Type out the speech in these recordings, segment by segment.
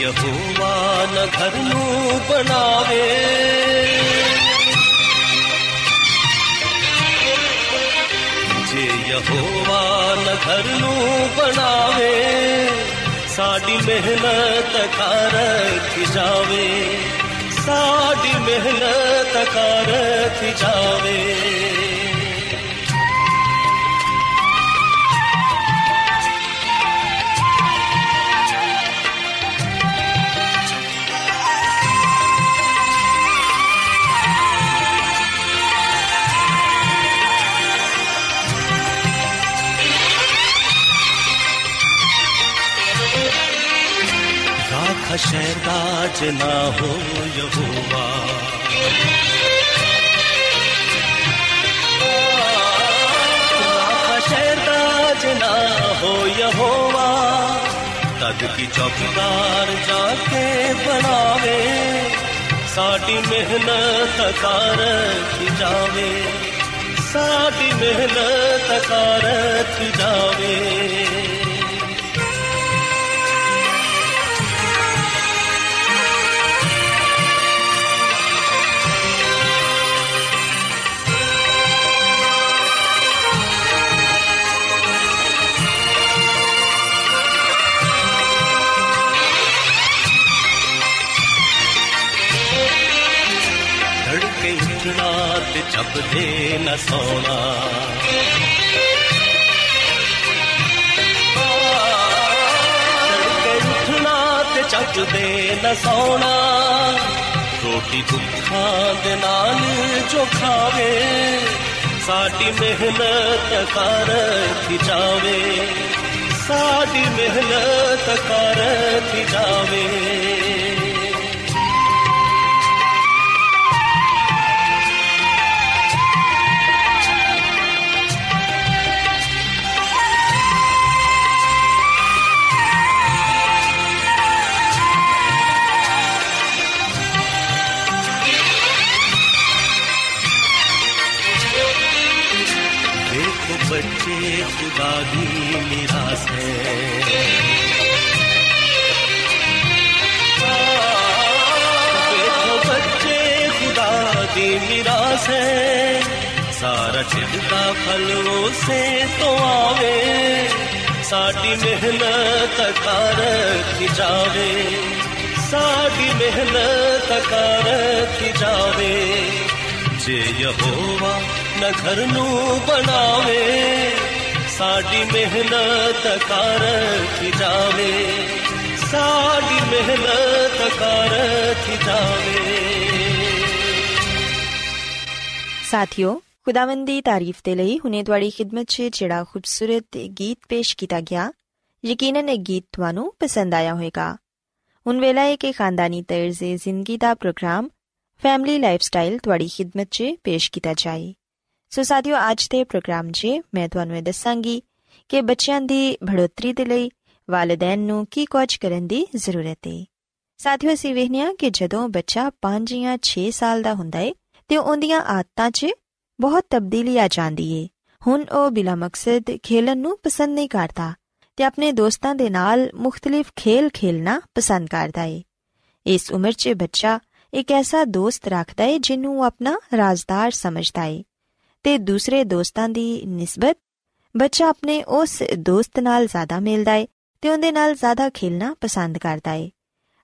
ਜੇ ਯਹੋਵਾ ਨ ਘਰ ਨੂੰ ਬਣਾਵੇ ਜੇ ਯਹੋਵਾ ਨ ਘਰ ਨੂੰ ਬਣਾਵੇ ਸਾਡੀ ਮਿਹਨਤ ਕਰ ਕੀ ਜਾਵੇ ਸਾਡੀ ਮਿਹਨਤ ਕਰ ਕੀ ਜਾਵੇ ਰਾਖ ਸ਼ਹਿਰ ਦਾ ਜਨਾ ਹੋ ਯਹੋਵਾ ਰਾਖ ਸ਼ਹਿਰ ਦਾ ਜਨਾ ਹੋ ਯਹੋਵਾ ਤਦ ਕੀ ਚੌਕੀਦਾਰ ਜਾ ਕੇ ਬਣਾਵੇ। ਸਾਡੀ ਮਿਹਨਤ ਕਰ ਕੀ ਜਾਵੇ। ਸਾਡੀ ਮਿਹਨਤ ਕਰ ਕੀ ਜਾਵੇ। ਮਿਹਨਤ ਕਰ ਕੀ ਜਾਵੇ ਸਾਡੀ ਮਿਹਨਤ ਕਰ ਕੀ ਬਰਕਰਾਰ ਰੱਖੀ ਜਾਵੇ ਜੇ ਯਹੋਵਾ ਨਾ ਘਰ ਨੂੰ ਬਣਾਵੇ ਸਾਡੀ ਮਿਹਨਤ ਕਰ ਰੱਖੀ ਜਾਵੇ ਸਾਡੀ ਮਿਹਨਤ ਕਰ ਰੱਖੀ ਜਾਵੇ ਸਾਥਿਓ ਖੁਦਾਵੰਦ ਦੀ ਤਾਰੀਫ ਤੇ ਲਈ ਹੁਨੇ ਤੁਹਾਡੀ ਖਿਦਮਤ 'ਚ ਜਿਹੜਾ ਖੂਬਸੂਰਤ ਗੀਤ ਪੇਸ਼ ਕੀਤਾ ਗਿਆ ਯਕੀਨਨ ਇਹ ਗੀਤ ਤੁਹਾਨੂੰ ਪਸੰਦ ਆਇਆ ਹੋਵੇਗਾ ਹੁਣ ਵੇਲਾ ਹੈ ਕਿ ਖਾਨਦਾਨੀ ਤਰਜ਼ੇ ਜ਼ਿੰਦਗੀ ਦਾ ਪ੍ਰੋਗਰਾਮ ਫੈਮਿਲੀ ਲਾਈਫਸਟਾਈਲ ਤੁਹਾਡੀ ਖidmat 'ਚ ਪੇਸ਼ ਕੀਤਾ ਜਾਏ ਸੋ ਸਾਥੀਓ ਅੱਜ ਦੇ ਪ੍ਰੋਗਰਾਮ 'ਚ ਮੈਂ ਤੁਹਾਨੂੰ ਇਹ ਦੱਸਾਂਗੀ ਕਿ ਬੱਚਿਆਂ ਦੀ ਬੜੋਤਰੀ ਦੇ ਲਈ ਵਾਲਿਦੈਨ ਨੂੰ ਕੀ ਕੁਝ ਕਰਨ ਦੀ ਜ਼ਰੂਰਤ ਹੈ ਸਾਥੀਓ ਅਸੀਂ ਵੇਖਨੇ ਆ ਕਿ ਜਦੋਂ ਬੱਚਾ 5 ਜਾਂ 6 ਸਾਲ ਦਾ ਹੁੰਦਾ ਏ ਤੇ ਉਹਦੀਆਂ ਆਦਤਾਂ 'ਚ ਬਹੁਤ ਤਬਦੀਲੀ ਆ ਜਾਂਦੀ ਏ ਹੁਣ ਉਹ ਬਿਲਾ ਮਕਸਦ ਖੇਲਣ ਨੂੰ ਪਸੰਦ ਨਹੀਂ ਕਰਦਾ ਤੇ ਆਪਣੇ ਦੋਸਤਾਂ ਦੇ ਨਾਲ ਮੁxtਲਿਫ ਖੇਲ ਖੇਲਣਾ ਪਸੰਦ ਕਰਦਾ ਏ। ਇਸ ਉਮਰ 'ਚ ਬੱਚਾ ਇੱਕ ਐਸਾ ਦੋਸਤ ਰੱਖਦਾ ਏ ਜਿਹਨੂੰ ਉਹ ਆਪਣਾ ਰਾਜ਼ਦਾਰ ਸਮਝਦਾ ਏ। ਤੇ ਦੂਸਰੇ ਦੋਸਤਾਂ ਦੀ ਨਿਸਬਤ ਬੱਚਾ ਆਪਣੇ ਉਸ ਦੋਸਤ ਨਾਲ ਜ਼ਿਆਦਾ ਮਿਲਦਾ ਏ ਤੇ ਉਹਦੇ ਨਾਲ ਜ਼ਿਆਦਾ ਖੇਲਣਾ ਪਸੰਦ ਕਰਦਾ ਏ।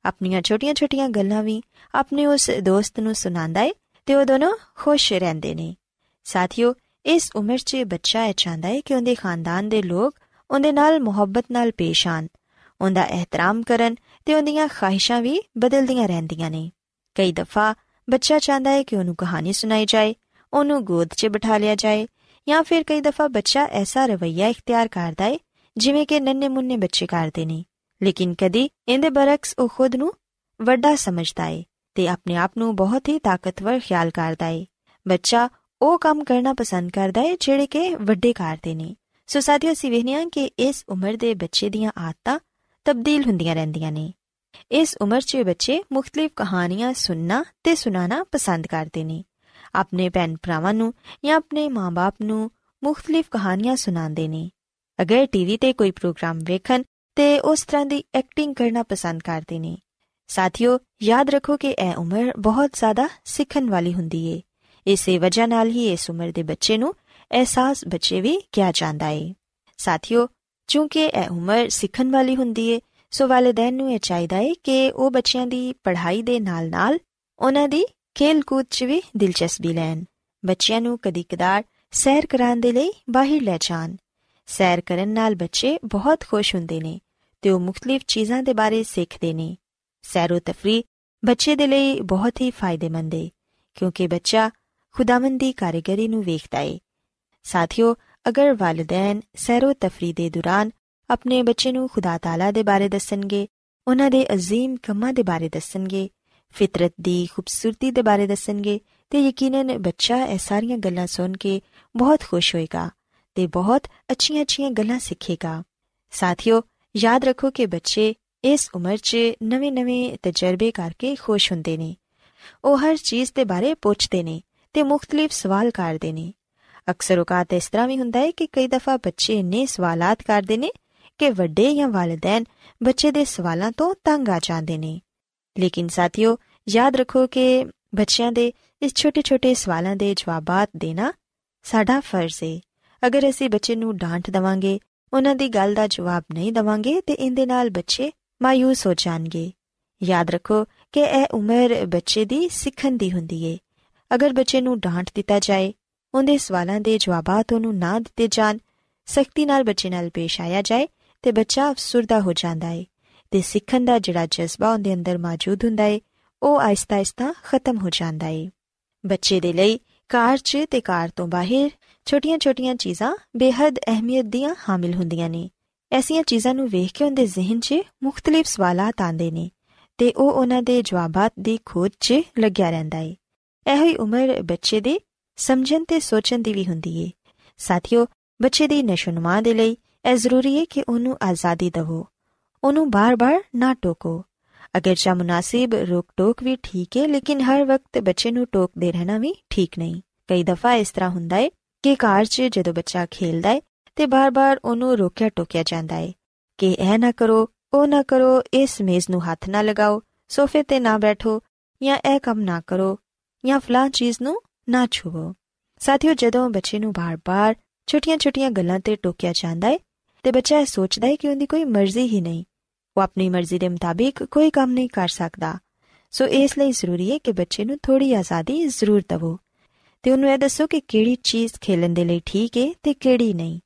ਆਪਣੀਆਂ ਛੋਟੀਆਂ-ਛੋਟੀਆਂ ਗੱਲਾਂ ਵੀ ਆਪਣੇ ਉਸ ਦੋਸਤ ਨੂੰ ਸੁਣਾਉਂਦਾ ਏ ਤੇ ਉਹ ਦੋਨੋਂ ਖੁਸ਼ ਰਹਿੰਦੇ ਨੇ। ਸਾਥੀਓ, ਇਸ ਉਮਰ 'ਚ ਬੱਚਾ ਇਹ ਚਾਹੁੰਦਾ ਏ ਕਿ ਉਹਦੇ ਖਾਨਦਾਨ ਦੇ ਲੋਕ ਉਹਦੇ ਨਾਲ ਮੁਹੱਬਤ ਨਾਲ ਪੇਸ਼ ਆਣ ਉਹਦਾ ਇਹਤਰਾਮ ਕਰਨ ਤੇ ਉਹਦੀਆਂ ਖਾਹਿਸ਼ਾਂ ਵੀ ਬਦਲਦੀਆਂ ਰਹਿੰਦੀਆਂ ਨੇ। ਕਈ ਦਫਾ ਬੱਚਾ ਚਾਹੁੰਦਾ ਹੈ ਕਿ ਉਹਨੂੰ ਕਹਾਣੀ ਸੁਣਾਈ ਜਾਏ, ਉਹਨੂੰ ਗੋਦ 'ਚ ਬਿਠਾ ਲਿਆ ਜਾਏ ਜਾਂ ਫਿਰ ਕਈ ਦਫਾ ਬੱਚਾ ਐਸਾ ਰਵਈਆ ਇਖਤਿਆਰ ਕਰਦਾ ਹੈ ਜਿਵੇਂ ਕਿ ਨੰਨੇ ਮੁੰਨੇ ਬੱਚੇ ਕਰਦੇ ਨੇ। ਲੇਕਿਨ ਕਦੀ ਇਹਦੇ ਬਰਕਸ ਉਹ ਖੁਦ ਨੂੰ ਵੱਡਾ ਸਮਝਦਾ ਹੈ ਤੇ ਆਪਣੇ ਆਪ ਨੂੰ ਬਹੁਤ ਹੀ ਤਾਕਤਵਰ ਖਿਆਲ ਕਰਦਾ ਹੈ। ਬੱਚਾ ਉਹ ਕੰਮ ਕਰਨਾ ਪਸੰਦ ਕਰਦਾ ਹੈ ਜਿਹੜੇ ਕਿ ਵੱਡੇ ਕਰਦੇ ਨੇ। ਸੋ ਸਾਥੀਓ, ਅਸੀਂ ਵੇਖਿਆ ਕਿ ਇਸ ਉਮਰ ਦੇ ਬੱਚੇ ਦੀਆਂ ਆਦਤਾਂ ਤਬਦੀਲ ਹੁੰਦੀਆਂ ਰਹਿੰਦੀਆਂ ਨੇ। ਇਸ ਉਮਰ 'ਚ ਬੱਚੇ ਮੁxtਲਿਫ ਕਹਾਣੀਆਂ ਸੁਣਨਾ ਤੇ ਸੁਣਾਣਾ ਪਸੰਦ ਕਰਦੇ ਨੇ। ਆਪਣੇ ਭੈਣ ਭਰਾਵਾਂ ਨੂੰ ਜਾਂ ਆਪਣੇ ਮਾਪੇ ਨੂੰ ਮੁxtਲਿਫ ਕਹਾਣੀਆਂ ਸੁਣਾਉਂਦੇ ਨੇ। ਅਗਰ ਟੀਵੀ ਤੇ ਕੋਈ ਪ੍ਰੋਗਰਾਮ ਵੇਖਣ ਤੇ ਉਸ ਤਰ੍ਹਾਂ ਦੀ ਐਕਟਿੰਗ ਕਰਨਾ ਪਸੰਦ ਕਰਦੇ ਨੇ। ਸਾਥੀਓ, ਯਾਦ ਰੱਖੋ ਕਿ ਇਹ ਉਮਰ ਬਹੁਤ ਜ਼ਿਆਦਾ ਸਿੱਖਣ ਵਾਲੀ ਹੁੰਦੀ ਏ। ਇਸੇ ਵਜ੍ਹਾ ਨਾਲ ਹੀ ਇਸ ਉਮਰ ਦੇ ਬੱਚੇ ਨੂੰ ਅਹਿਸਾਸ ਬੱਚੇ ਵੀ ਕਿਹਾ ਜਾਂਦਾ ਏ। ਸਾਥੀਓ ਕਿਉਂਕਿ ਇਹ ਉਮਰ ਸਿੱਖਣ ਵਾਲੀ ਹੁੰਦੀ ਏ, ਸੋ ਵਾਲਿਦੈਨ ਨੂੰ ਇਹ ਚਾਹੀਦਾ ਏ ਕਿ ਉਹ ਬੱਚਿਆਂ ਦੀ ਪੜ੍ਹਾਈ ਦੇ ਨਾਲ-ਨਾਲ ਉਹਨਾਂ ਦੀ ਖੇਲ-ਕੂਦ 'ਚ ਵੀ ਦਿਲਚਸਪੀ ਲੈਣ। ਬੱਚਿਆਂ ਨੂੰ ਕਦੀ-ਕਦਾਰ ਸੈਰ ਕਰਾਉਣ ਦੇ ਲਈ ਬਾਹਰ ਲੈ ਜਾਣ। ਸੈਰ ਕਰਨ ਨਾਲ ਬੱਚੇ ਬਹੁਤ ਖੁਸ਼ ਹੁੰਦੇ ਨੇ ਤੇ ਉਹ ਮੁxtਲਿਫ ਚੀਜ਼ਾਂ ਦੇ ਬਾਰੇ ਸਿੱਖਦੇ ਨੇ। ਸੈਰੋ ਤਫਰੀ ਬੱਚੇ ਦੇ ਲਈ ਬਹੁਤ ਹੀ ਫਾਇਦੇਮੰਦ ਏ, ਕਿਉਂਕਿ ਬੱਚਾ ਖੁਦਾਵੰਦ ਦੀ ਕਾਰੀਗਰੀ ਨੂੰ ਵੇਖਦਾ ਏ। ਸਾਥੀਓ, ਅਗਰ ਵਾਲਿਦੈਨ ਸੈਰੋ ਤਫਰੀ ਦੇ ਦੌਰਾਨ ਆਪਣੇ ਬੱਚੇ ਨੂੰ ਖੁਦਾ ਤਾਲਾ ਦੇ ਬਾਰੇ ਦੱਸਣਗੇ, ਉਹਨਾਂ ਦੇ ਅਜ਼ੀਮ ਕੰਮਾਂ ਦੇ ਬਾਰੇ ਦੱਸਣਗੇ, ਫਿਤਰਤ ਦੀ ਖੂਬਸੂਰਤੀ ਦੇ ਬਾਰੇ ਦੱਸਣਗੇ, ਤੇ ਯਕੀਨਨ ਬੱਚਾ ਇਹ ਸਾਰੀਆਂ ਗੱਲਾਂ ਸੁਣ ਕੇ ਬਹੁਤ ਖੁਸ਼ ਹੋਏਗਾ ਤੇ ਬਹੁਤ ਅੱਛੀਆਂ-ਅੱਛੀਆਂ ਗੱਲਾਂ ਸਿੱਖੇਗਾ। ਸਾਥੀਓ, ਯਾਦ ਰੱਖੋ ਕਿ ਬੱਚੇ ਇਸ ਉਮਰ 'ਚ ਨਵੇਂ-ਨਵੇਂ ਤਜਰਬੇ ਕਰਕੇ ਖੁਸ਼ ਹੁੰਦੇ ਨੇ। ਉਹ ਹਰ ਚੀਜ਼ ਦੇ ਬਾਰੇ ਪੁੱਛਦੇ ਨੇ ਤੇ ਮੁxtਲਿਫ ਸਵਾਲ ਕਰਦੇ ਨੇ। ਅਕਸਰ ਔਕਾਤ ਇਸ ਤਰ੍ਹਾਂ ਵੀ ਹੁੰਦਾ ਹੈ ਕਿ ਕਈ ਦਫਾ ਬੱਚੇ ਇੰਨੇ ਸਵਾਲਾਤ ਕਰਦੇ ਨੇ ਕਿ ਵੱਡੇ ਜਾਂ ਵਾਲਿਦੈਨ ਬੱਚੇ ਦੇ ਸਵਾਲਾਂ ਤੋਂ ਤੰਗ ਆ ਜਾਂਦੇ ਨੇ। ਲੇਕਿਨ ਸਾਥੀਓ, ਯਾਦ ਰੱਖੋ ਕਿ ਬੱਚਿਆਂ ਦੇ ਇਸ ਛੋਟੇ-ਛੋਟੇ ਸਵਾਲਾਂ ਦੇ ਜਵਾਬਾਤ ਦੇਣਾ ਸਾਡਾ ਫਰਜ਼ ਹੈ ਅਗਰ ਅਸੀਂ ਬੱਚੇ ਨੂੰ ਡਾਂਟ ਦਵਾਂਗੇ, ਉਹਨਾਂ ਦੀ ਗੱਲ ਦਾ ਜਵਾਬ ਨਹੀਂ ਦਵਾਂਗੇ, ਤੇ ਇਹਦੇ ਨਾਲ ਬੱਚੇ ਮਾਇੂਸ ਹੋ ਜਾਣਗੇ। ਯਾਦ ਰੱਖੋ ਕਿ ਇਹ ਉਮਰ ਬੱਚੇ ਦੀ ਸਿੱਖਣ ਦੀ ਹੁੰਦੀ ਏ। ਅਗਰ ਬੱਚੇ ਨੂੰ ਡਾਂਟ ਦਿੱਤਾ ਜਾਏ ਉਹਦੇ ਸਵਾਲਾਂ ਦੇ ਜਵਾਬਾਤ ਉਹਨੂੰ ਨਾ ਦਿੱਤੇ ਜਾਣ। ਸਖਤੀ ਨਾਲ ਬੱਚੇ ਨਾਲ ਪੇਸ਼ ਆਇਆ ਜਾਏ ਤੇ ਬੱਚਾ ਅਫਸੁਰਦਾ ਹੋ ਜਾਂਦਾ ਏ ਤੇ ਸਿੱਖਣ ਦਾ ਜਿਹੜਾ ਜਜ਼ਬਾ ਉਹਦੇ ਅੰਦਰ ਮੌਜੂਦ ਹੁੰਦਾ ਏ, ਉਹ ਆਇਸਤਾ-ਆਇਸਤਾ ਖਤਮ ਹੋ ਜਾਂਦਾ ਏ। ਬੱਚੇ ਦੇ ਲਈ ਕਾਰ 'ਚ ਤੇ ਕਾਰ ਤੋਂ ਬਾਹਰ ਛੋਟੀਆਂ-ਛੋਟੀਆਂ ਚੀਜ਼ਾਂ ਬੇਹੱਦ ਅਹਿਮੀਅਤ ਦੀਆਂ ਹਾਮਿਲ ਹੁੰਦੀਆਂ ਨੇ। ਐਸੀਆਂ ਚੀਜ਼ਾਂ ਨੂੰ ਵੇਖ ਕੇ ਉਹਦੇ ਜ਼ਿਹਨ 'ਚ ਮੁxtਲਿਫ ਸਵਾਲਾਤ ਆਉਂਦੇ ਨੇ ਤੇ ਉਹ ਉਹਨਾਂ ਦੇ ਜਵਾਬਾਤ ਦੀ ਖੋਜ 'ਚ ਲੱਗਿਆ ਰਹਿੰਦਾ ਏ। ਇਹੋ ਹੀ ਉਮਰ ਬੱਚੇ ਦੇ ਸਮਝਣ ਤੇ ਸੋਚਣ ਦੀ ਵੀ ਹੁੰਦੀ ਏ। ਸਾਥੀਓ, ਬੱਚੇ ਦੀ ਨਸ਼ੋਨਮਾ ਦੇ ਲਈ ਇਹ ਜ਼ਰੂਰੀ ਏ ਕਿ ਉਹਨੂੰ ਆਜ਼ਾਦੀ ਦਿਵੋ। ਉਹਨੂੰ ਬਾਰ-ਬਾਰ ਨਾ ਟੋਕੋ। ਅਗਰ ਚਾ ਮੁਨਾਸਿਬ ਰੋਕ ਟੋਕ ਵੀ ਠੀਕ ਏ, ਲੇਕਿਨ ਹਰ ਵਕਤ ਬੱਚੇ ਨੂੰ ਟੋਕਦੇ ਰਹਿਣਾ ਵੀ ਠੀਕ ਨਹੀਂ। ਕਈ ਦਫਾ ਇਸ ਤਰ੍ਹਾਂ ਹੁੰਦਾ ਏ ਕਿ ਕਾਰ 'ਚ ਜਦੋਂ ਬੱਚਾ ਖੇਲਦਾ ਏ ਤੇ ਬਾਰ-ਬਾਰ ਉਹਨੂੰ ਰੋਕਿਆ ਟੋਕਿਆ ਜਾਂਦਾ ਏ ਕਿ ਇਹ ਨਾ ਕਰੋ, ਉਹ ਨਾ ਕਰੋ, ਇਸ ਮੇਜ਼ ਨੂੰ ਹੱਥ ਨਾ ਲਗਾਓ, ਸੋਫੇ ਤੇ ਨਾ ਬੈਠੋ ਜਾਂ ਇਹ ਕੰਮ ਨਾ ਕਰੋ ਜਾਂ ਫਲਾਂ ਚੀਜ਼ ਨੂੰ ਨਾ ਛੂਵੋ। ਸਾਥੀਓ, ਜਦੋਂ ਬੱਚੇ ਨੂੰ ਬਾਰ-ਬਾਰ ਛੋਟੀਆਂ-ਛੋਟੀਆਂ ਗੱਲਾਂ ਤੇ ਟੋਕਿਆ ਜਾਂਦਾ ਏ, ਤੇ ਬੱਚਾ ਇਹ ਸੋਚਦਾ ਹੈ ਕਿ ਉਹਦੀ ਕੋਈ ਮਰਜ਼ੀ ਹੀ ਨਹੀਂ। ਉਹ ਆਪਣੀ ਮਰਜ਼ੀ ਦੇ ਮੁਤਾਬਿਕ ਕੋਈ ਕੰਮ ਨਹੀਂ ਕਰ ਸਕਦਾ। ਸੋ ਇਸ ਲਈ ਜ਼ਰੂਰੀ ਹੈ ਕਿ ਬੱਚੇ ਨੂੰ ਥੋੜੀ ਆਜ਼ਾਦੀ ਜ਼ਰੂਰ ਦਿਵੋ। ਤੇ ਉਹਨੂੰ ਇਹ ਦੱਸੋ ਕਿ ਕਿਹੜੀ ਚੀਜ਼ ਖੇਲਣ ਦੇ ਲਈ ਠੀਕ ਹੈ ਤੇ ਕਿਹੜੀ ਨਹੀਂ।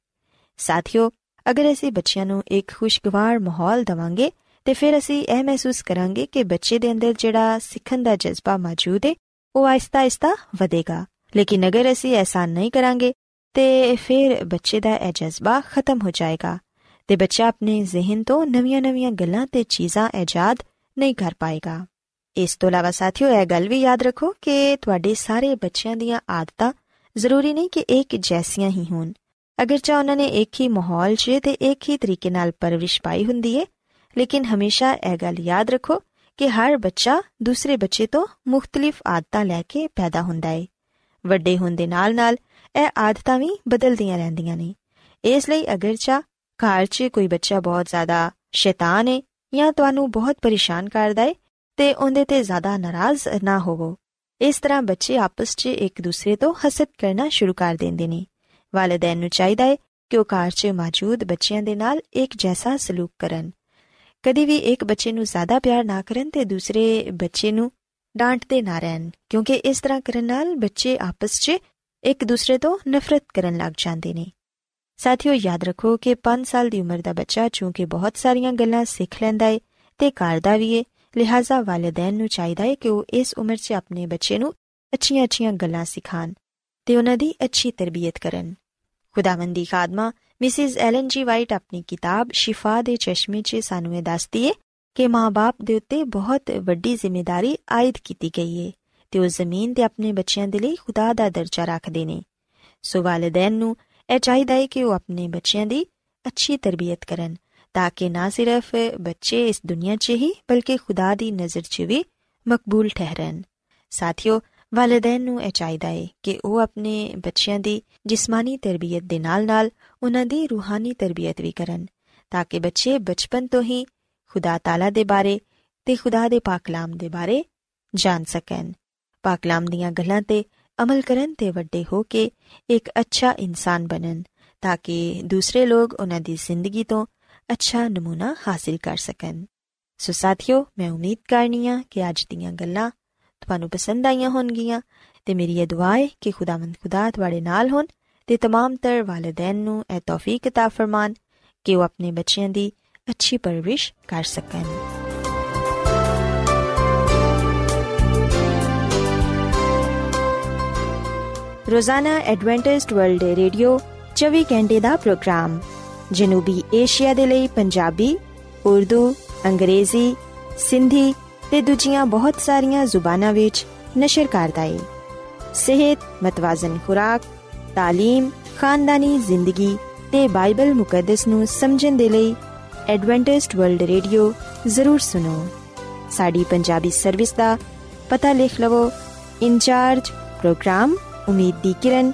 ਸਾਥੀਓ, ਅਗਰ ਅਸੀਂ ਬੱਚਿਆਂ ਨੂੰ ਇੱਕ ਖੁਸ਼ਗਵਾਰ ਮਾਹੌਲ ਦਵਾਂਗੇ, ਤੇ ਫਿਰ ਅਸੀਂ ਇਹ ਮਹਿਸੂਸ ਕਰਾਂਗੇ ਕਿ ਬੱਚੇ ਦੇ ਅੰਦਰ ਜਿਹੜਾ ਸਿੱਖਣ ਦਾ ਜਜ਼ਬਾ ਮੌਜੂਦ ਹੈ ਉਹ ਆਇਸਤਾ-ਆਇਸਤਾ ਵਧੇਗਾ। ਲੇਕਿਨ ਅਗਰ ਅਸੀਂ ਐਸਾ ਨਹੀਂ ਕਰਾਂਗੇ, ਤੇ ਫਿਰ ਬੱਚੇ ਦਾ ਇਹ ਜਜ਼ਬਾ ਖਤਮ ਹੋ ਜਾਏਗਾ ਤੇ ਬੱਚਾ ਆਪਣੇ ਜ਼ਿਹਨ ਤੋਂ ਨਵੀਆਂ-ਨਵੀਆਂ ਗੱਲਾਂ ਤੇ ਚੀਜ਼ਾਂ ਇਜਾਦ ਨਹੀਂ ਕਰ ਪਾਏਗਾ। ਇਸ ਤੋਂ ਇਲਾਵਾ ਸਾਥੀਓ, ਇਹ ਗੱਲ ਵੀ ਯਾਦ ਰੱਖੋ ਕਿ ਤੁਹਾਡੇ ਸਾਰੇ ਬੱਚਿਆਂ ਦੀਆਂ ਆਦਤਾਂ ਜ਼ਰੂਰੀ ਨਹੀਂ ਕਿ ਇੱਕ ਜੈਸੀਆਂ ਹੀ ਹੋਣ। ਅਗਰ ਚਾ ਉਹਨਾਂ ਨੇ ਇੱਕ ਹੀ ਮਾਹੌਲ 'ਚ ਤੇ ਇੱਕ ਹੀ ਤਰੀਕੇ ਨਾਲ ਪਰਵਰਿਸ਼ ਪਾਈ ਹੁੰਦੀ ਏ, ਲੇਕਿਨ ਹਮੇਸ਼ਾ ਇਹ ਗੱਲ ਯਾਦ ਰੱਖੋ ਕਿ ਹਰ ਬੱਚਾ ਦੂਸਰੇ ਬੱਚੇ ਤੋਂ ਮੁxtਲਿਫ ਆਦਤਾਂ ਲੈ ਕੇ ਪੈਦਾ ਹੁੰਦਾ ਹੈ ਵੱਡੇ ਹੋਣ ਦੇ ਨਾਲ-ਨਾਲ ਇਹ ਆਦਤਾਂ ਵੀ ਬਦਲਦੀਆਂ ਰਹਿੰਦੀਆਂ ਨੇ। ਇਸ ਲਈ ਅਗਰ ਚਾ ਘਰ 'ਚ ਕੋਈ ਬੱਚਾ ਬਹੁਤ ਜ਼ਿਆਦਾ ਸ਼ੈਤਾਨ ਹੈ ਜਾਂ ਤੁਹਾਨੂੰ ਬਹੁਤ ਪਰੇਸ਼ਾਨ ਕਰਦਾ ਹੈ ਤੇ ਉਹਦੇ ਤੇ ਜ਼ਿਆਦਾ ਨਾਰਾਜ਼ ਨਾ ਹੋਵੋ। ਇਸ ਤਰ੍ਹਾਂ ਬੱਚੇ ਆਪਸ 'ਚ ਇੱਕ ਦੂਸਰੇ ਤੋਂ ਹਸਦ ਕਰਨਾ ਸ਼ੁਰੂ ਕਰ ਦਿੰਦੇ ਨੇ। ਵਾਲਿਦੈਨ ਨੂੰ ਚਾਹੀਦਾ ਹੈ ਕਿ ਉਹ ਘਰ 'ਚ ਮੌਜੂਦ ਬੱਚਿਆਂ ਦੇ ਨਾਲ ਇੱਕ ਜੈਸਾ ਸਲੂਕ ਕਰਨ। ਕਦੀ ਵੀ ਇੱਕ ਬੱਚੇ ਨੂੰ ਜ਼ਿਆਦਾ ਪਿਆਰ ਨਾ ਕਰਨ ਤੇ ਦੂਸਰੇ ਬੱਚੇ ਨੂੰ ਡਾਂਟਦੇ ਨਾ ਰਹਿਣ, ਕਿਉਂਕਿ ਇਸ ਤਰ੍ਹਾਂ ਕਰਨ ਨਾਲ ਬੱਚੇ ਆਪਸ 'ਚ ਇੱਕ ਦੂਸਰੇ ਤੋਂ ਨਫ਼ਰਤ ਕਰਨ ਲੱਗ ਜਾਂਦੇ ਨੇ। ਸਾਥੀਓ, ਯਾਦ ਰੱਖੋ ਕਿ 5 ਸਾਲ ਦੀ ਉਮਰ ਦਾ ਬੱਚਾ ਚੂੰਕਿ ਬਹੁਤ ਸਾਰੀਆਂ ਗੱਲਾਂ ਸਿੱਖ ਲੈਂਦਾ ਹੈ ਤੇ ਕਰਦਾ ਵੀ ਹੈ ਲਿਹਾਜ਼ਾ ਵਾਲਿਦੈਨ ਨੂੰ ਚਾਹੀਦਾ ਹੈ ਕਿ ਉਹ ਇਸ ਉਮਰ 'ਚ ਆਪਣੇ ਬੱਚੇ ਨੂੰ ਅੱਛੀਆਂ-ਅੱਛੀਆਂ ਗੱਲਾਂ ਸਿਖਾਣ ਤੇ ਉਹਨਾਂ ਦੀ ਅੱਛੀ ਤਰਬੀਅਤ ਕਰਨ। ਖੁਦਾਵੰਦੀ ਖਾਦਮਾ, ਮਿਸਿਸ ਐਲਨ ਜੀ ਵਾਈਟ ਆਪਣੀ ਕਿਤਾਬ ਸ਼ਿਫਾ ਦੇ ਚਸ਼ਮੇ 'ਚ ਸਾਨੂੰ ਇਹ ਦੱਸਦੀ ਹੈ ਕਿ ਮਾਪੇ ਦੇ ਉੱਤੇ ਬਹੁਤ ਵੱਡੀ ਜ਼ਿੰਮੇਵਾਰੀ ਆਇਦ ਕੀਤੀ ਗਈ ਹੈ ਤੇ ਉਹ ਜ਼ਮੀਨ ਤੇ ਆਪਣੇ ਬੱਚਿਆਂ ਦੇ ਲਈ ਖੁਦਾ ਦਾ ਦਰਜਾ ਰੱਖਦੇ ਨੇ। ਸੋ ਵਾਲਿਦੈਨ ਨੂੰ ਇਹ ਚਾਹੀਦਾ ਹੈ ਕਿ ਉਹ ਆਪਣੇ ਬੱਚਿਆਂ ਦੀ ਅੱਛੀ ਤਰਬੀਅਤ ਕਰਨ ਤਾਂ ਕਿ ਨਾ ਸਿਰਫ ਬੱਚੇ ਇਸ ਦੁਨੀਆ 'ਚ ਹੀ ਬਲਕਿ ਖੁਦਾ ਦੀ ਨਜ਼ਰ 'ਚ ਵੀ ਮਕਬੂਲ ਠਹਿਰਨ। ਸਾਥੀਓ ਵਾਲਿਦੈਨ ਨੂੰ ਇਹ ਚਾਹੀਦਾ ਹੈ ਕਿ ਉਹ ਆਪਣੇ ਬੱਚਿਆਂ ਦੀ ਜਿਸਮਾਨੀ ਤਰਬੀਅਤ ਦੇ ਨਾਲ-ਨਾਲ ਉਹਨਾਂ ਦੀ ਰੂਹਾਨੀ ਤਰਬੀਅਤ ਵੀ ਕਰਨ, ਤਾਂ ਕਿ ਬੱਚੇ ਬਚਪਨ ਤੋਂ ਹੀ ਖੁਦਾ ਤਾਲਾ ਦੇ ਬਾਰੇ ਤੇ ਖੁਦਾ ਦੇ ਪਾਕ ਕਲਾਮ ਦੇ ਬਾਰੇ ਜਾਣ ਸਕਣ। ਪਾਕ ਕਲਾਮ ਦੀਆਂ ਗੱਲਾਂ ਤੇ ਅਮਲ ਕਰਨ ਤੇ ਵੱਡੇ ਹੋ ਕੇ ਇੱਕ ਅੱਛਾ ਇਨਸਾਨ ਬਣਨ, ਤਾਂ ਕਿ ਦੂਸਰੇ ਲੋਕ ਉਹਨਾਂ ਦੀ ਜ਼ਿੰਦਗੀ ਤੋਂ ਅੱਛਾ ਨਮੂਨਾ ਹਾਸਿਲ ਕਰ ਸਕਣ। ਸੋ ਸਾਥੀਓ, ਮੈਂ ਉਮੀਦ ਕਰਨੀਆ ਕਿ ਅੱਜ ਦੀਆਂ ਗੱਲਾਂ ਤੁਹਾਨੂੰ ਪਸੰਦ ਆਈਆਂ ਹੋਣਗੀਆਂ ਤੇ ਮੇਰੀ ਇਹ ਦੁਆ ਹੈ ਕਿ ਖੁਦਾਵੰਦ ਖੁਦਾ ਤੁਹਾਡੇ ਨਾਲ ਹੋਣ ਤੇ तमाम ਤਰ ਵਾਲਿਦੈਨ ਨੂੰ ਇਹ ਤੌਫੀਕ عطا ਫਰਮਾਨ ਕਿ ਉਹ ਆਪਣੇ ਬੱਚਿਆਂ ਦੀ ਅੱਛੀ ਪਰਵਰਿਸ਼ ਕਰ ਸਕਣ ਰੋਜ਼ਾਨਾ ਐਡਵੈਂਟਿਸਟ ਵਰਲਡ ਰੇਡੀਓ 24 ਘੰਟੇ ਦਾ ਪ੍ਰੋਗਰਾਮ ਜਨੂਬੀ ਏਸ਼ੀਆ ਦੇ ਲਈ ਪੰਜਾਬੀ ਉਰਦੂ ਅੰਗਰੇਜ਼ੀ ਸਿੰਧੀ ਤੇ ਦੂਜੀਆਂ ਬਹੁਤ ਸਾਰੀਆਂ ਜ਼ੁਬਾਨਾਂ ਵਿੱਚ ਨਸ਼ਰ ਕਰਦਾ ਹੈ ਸਿਹਤ ਮਤਵਾਜ਼ਨ ਖੁਰਾਕ تعلیم ਖਾਨਦਾਨੀ ਜ਼ਿੰਦਗੀ ਤੇ ਬਾਈਬਲ ਮੁਕੱਦਸ ਨੂੰ ਸਮਝਣ ਦੇ ਲਈ ਐਡਵੈਂਟਿਸਟ ਵਰਲਡ ਰੇਡੀਓ ਜ਼ਰੂਰ ਸੁਨੋ ਸਾਡੀ ਪੰਜਾਬੀ ਸਰਵਿਸ ਦਾ ਪਤਾ ਲਿਖ ਲਵੋ incharge programme Umeed di Kiran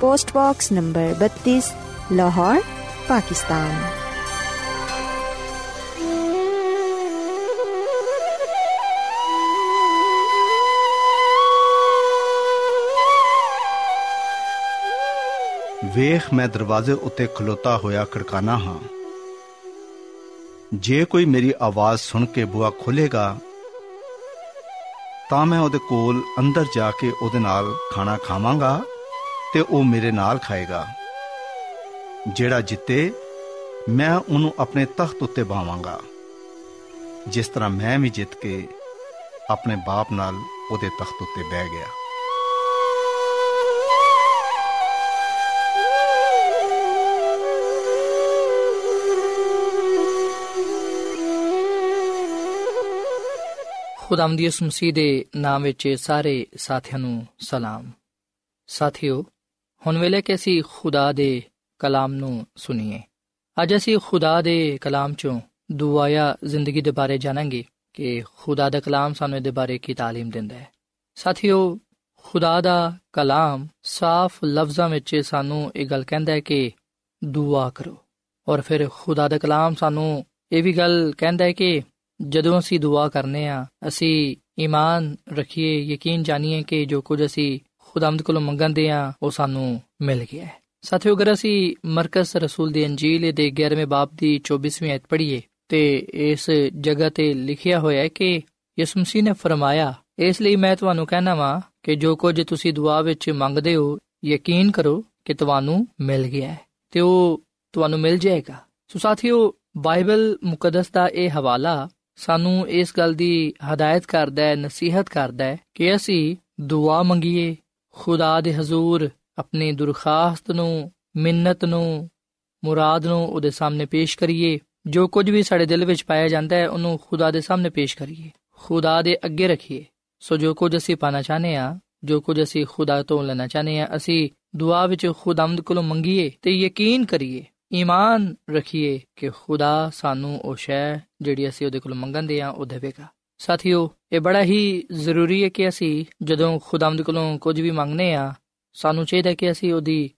post box number 32 Lahore Pakistan ਵੇਖ ਮੈਂ ਦਰਵਾਜ਼ੇ ਉੱਤੇ ਖਲੋਤਾ ਹੋਇਆ ਖੜਕਾਣਾ ਹਾਂ। ਜੇ ਕੋਈ ਮੇਰੀ ਆਵਾਜ਼ ਸੁਣ ਕੇ ਬੂਹਾ ਖੋਲੇਗਾ ਤਾਂ ਮੈਂ ਉਹਦੇ ਕੋਲ ਅੰਦਰ ਜਾ ਕੇ ਉਹਦੇ ਨਾਲ ਖਾਣਾ ਖਾਵਾਂਗਾ ਤੇ ਉਹ ਮੇਰੇ ਨਾਲ ਖਾਏਗਾ। ਜਿਹੜਾ ਜਿੱਤੇ, ਮੈਂ ਉਹਨੂੰ ਆਪਣੇ ਤਖਤ ਉੱਤੇ ਬਾਵਾਂਗਾ। ਜਿਸ ਤਰ੍ਹਾਂ ਮੈਂ ਵੀ ਜਿੱਤ ਕੇ ਆਪਣੇ ਬਾਪ ਨਾਲ ਉਹਦੇ ਤਖਤ ਉੱਤੇ ਬਹਿ ਗਿਆ। ਖੁਦਾਵੰਦ ਯਿਸੂ ਮਸੀਹ ਦੇ ਨਾਮ ਵਿੱਚ ਸਾਰੇ ਸਾਥੀਆਂ ਨੂੰ ਸਲਾਮ ਸਾਥਿਓ ਹੁਣ ਵੇਲੇ ਕਿ ਅਸੀਂ خدا ਦੇ ਕਲਾਮ ਨੂੰ ਸੁਣੀਏ ਅੱਜ ਅਸੀਂ ਖੁਦਾ ਦੇ ਕਲਾਮ ਚੋਂ ਦੁਆਇਆ ਜ਼ਿੰਦਗੀ ਦੇ ਬਾਰੇ ਜਾਣਾਂਗੇ ਕਿ ਖੁਦਾ ਦਾ ਕਲਾਮ ਸਾਨੂੰ ਇਹਦੇ ਬਾਰੇ ਕੀ تعلیم ਦਿੰਦਾ ਹੈ ਸਾਥੀਓ ਖੁਦਾ ਦਾ ਕਲਾਮ ਸਾਫ਼ ਲਫ਼ਜ਼ਾਂ ਵਿੱਚ ਸਾਨੂੰ ਇਹ ਗੱਲ ਕਹਿੰਦਾ ਹੈ ਕਿ ਦੁਆ ਕਰੋ ਔਰ ਫਿਰ ਖੁਦਾ ਦਾ ਕਲਾਮ ਸਾਨੂੰ ਇਹ ਵੀ ਗੱਲ ਕਹਿੰਦਾ ਹੈ ਕਿ ਜਦੋਂ ਅਸੀਂ ਦੁਆ ਕਰਨੇ ਆ, ਅਸੀਂ ਈਮਾਨ ਰੱਖੀਏ, ਯਕੀਨ ਜਾਣੀਏ ਕਿ ਜੋ ਕੁਝ ਅਸੀਂ ਖੁਦਾਮਦ ਕੋਲੋਂ ਮੰਗਦੇ ਆ, ਉਹ ਸਾਨੂੰ ਮਿਲ ਗਿਆ ਹੈ। ਸਾਥੀਓ, ਅਗਰ ਅਸੀਂ ਮਰਕਸ ਰਸੂਲ ਦੀ ਅੰਜੀਲ ਦੇ 11ਵੇਂ ਬਾਬ ਦੀ 24ਵੀਂ ਆਇਤ ਪੜ੍ਹੀਏ, ਤੇ ਇਸ ਜਗ੍ਹਾ ਤੇ ਲਿਖਿਆ ਹੋਇਆ ਹੈ ਕਿ ਯਿਸੂ ਮਸੀਹ ਨੇ ਫਰਮਾਇਆ, ਇਸ ਲਈ ਮੈਂ ਤੁਹਾਨੂੰ ਕਹਿਣਾ ਵਾਂ ਕਿ ਜੋ ਕੁਝ ਤੁਸੀਂ ਦੁਆ ਵਿੱਚ ਮੰਗਦੇ ਹੋ, ਯਕੀਨ ਕਰੋ ਕਿ ਤੁਹਾਨੂੰ ਮਿਲ ਗਿਆ ਹੈ, ਤੇ ਉਹ ਤੁਹਾਨੂੰ ਮਿਲ ਜਾਏਗਾ। ਸੋ ਸਾਥੀਓ, ਬਾਈਬਲ ਮੁਕੱਦਸ ਦਾ ਇਹ ਹਵਾਲਾ ਸਾਨੂੰ ਇਸ ਗੱਲ ਦੀ ਹਦਾਇਤ ਕਰਦਾ ਹੈ, ਨਸੀਹਤ ਕਰਦਾ ਹੈ ਕਿ ਅਸੀਂ ਦੁਆ ਮੰਗੀਏ, ਖੁਦਾ ਦੇ ਹਜ਼ੂਰ ਆਪਣੀ ਦਰਖਾਸਤ ਨੂੰ, ਮਿੰਨਤ ਨੂੰ, ਮੁਰਾਦ ਨੂੰ ਉਹਦੇ ਸਾਹਮਣੇ ਪੇਸ਼ ਕਰੀਏ, ਜੋ ਕੁਝ ਵੀ ਸਾਡੇ ਦਿਲ ਵਿੱਚ ਪਾਇਆ ਜਾਂਦਾ ਹੈ, ਉਹਨੂੰ ਖੁਦਾ ਦੇ ਸਾਹਮਣੇ ਪੇਸ਼ ਕਰੀਏ, ਖੁਦਾ ਦੇ ਅੱਗੇ ਰੱਖੀਏ। ਸੋ ਜੋ ਕੁਝ ਅਸੀਂ ਪਾਣਾ ਚਾਹਨੇ ਆ ਜੋ ਕੁਝ ਅਸੀਂ ਖੁਦਾ ਤੋਂ ਲੈਣਾ ਚਾਹਨੇ ਆ ਅਸੀਂ ਦੁਆ ਵਿੱਚ ਖੁਦਾਮਦ ਕੋਲੋਂ ਮੰਗੀਏ ਤੇ ਯਕੀਨ ਕਰੀਏ। ਈਮਾਨ ਰੱਖੀਏ ਕਿ ਖੁਦਾ ਸਾਨੂੰ ਉਹ ਸ਼ੈ ਜਿਹੜੀ ਅਸੀਂ ਉਹਦੇ ਕੋਲ ਮੰਗਦੇ ਆ ਉਹ ਦੇਵੇਗਾ। ਸਾਥੀਓ, ਇਹ ਬੜਾ ਹੀ ਜ਼ਰੂਰੀ ਹੈ ਕਿ ਅਸੀਂ ਜਦੋਂ ਖੁਦਾਵੰਦ ਕੋਲੋਂ ਕੁਝ ਵੀ ਮੰਗਨੇ ਆ ਸਾਨੂੰ ਚਾਹੀਦਾ ਕਿ ਅਸੀਂ ਉਹਦੀ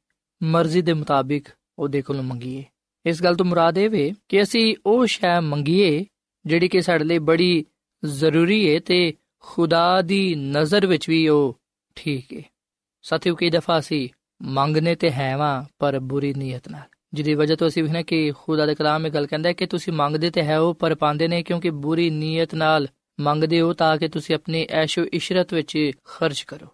ਮਰਜ਼ੀ ਦੇ ਮੁਤਾਬਿਕ ਉਹਦੇ ਕੋਲੋਂ ਮੰਗੀਏ। ਇਸ ਗੱਲ ਤੋਂ ਮੁਰਾਦ ਇਹ ਵੇ ਕਿ ਅਸੀਂ ਉਹ ਸ਼ੈ ਮੰਗੀਏ ਜਿਹੜੀ ਕਿ ਸਾਡੇ ਲਈ ਬੜੀ ਜ਼ਰੂਰੀ ਹੈ ਤੇ ਖੁਦਾ ਦੀ ਨਜ਼ਰ ਵਿੱਚ ਵੀ ਉਹ ਠੀਕ ਹੈ। ਸਾਥੀਓ, ਕਈ ਦਫਾ ਅਸੀਂ ਮੰਗਨੇ ਤੇ ਹੈ ਵਾਂ, ਪਰ ਬੁਰੀ ਨੀਅਤ ਨਾਲ। ਜਿਹਦੀ ਵਜ੍ਹਾ ਤੋਂ ਅਸੀਂ ਵੇਖਣਾ ਕਿ ਖੁਦਾ ਦੇ ਕਲਾਮ ਇਹ ਗੱਲ ਕਹਿੰਦਾ ਹੈ ਕਿ ਤੁਸੀਂ ਮੰਗਦੇ ਤੇ ਹੈ ਉਹ, ਪਰ ਪਾਉਂਦੇ ਨਹੀਂ ਕਿਉਂਕਿ ਬੁਰੀ ਨੀਅਤ ਨਾਲ ਮੰਗਦੇ ਹੋ ਤਾਂ ਕਿ ਤੁਸੀਂ ਆਪਣੀ ਐਸ਼ੋ ਇਸ਼ਰਤ ਵਿੱਚ ਖਰਚ ਕਰੋ।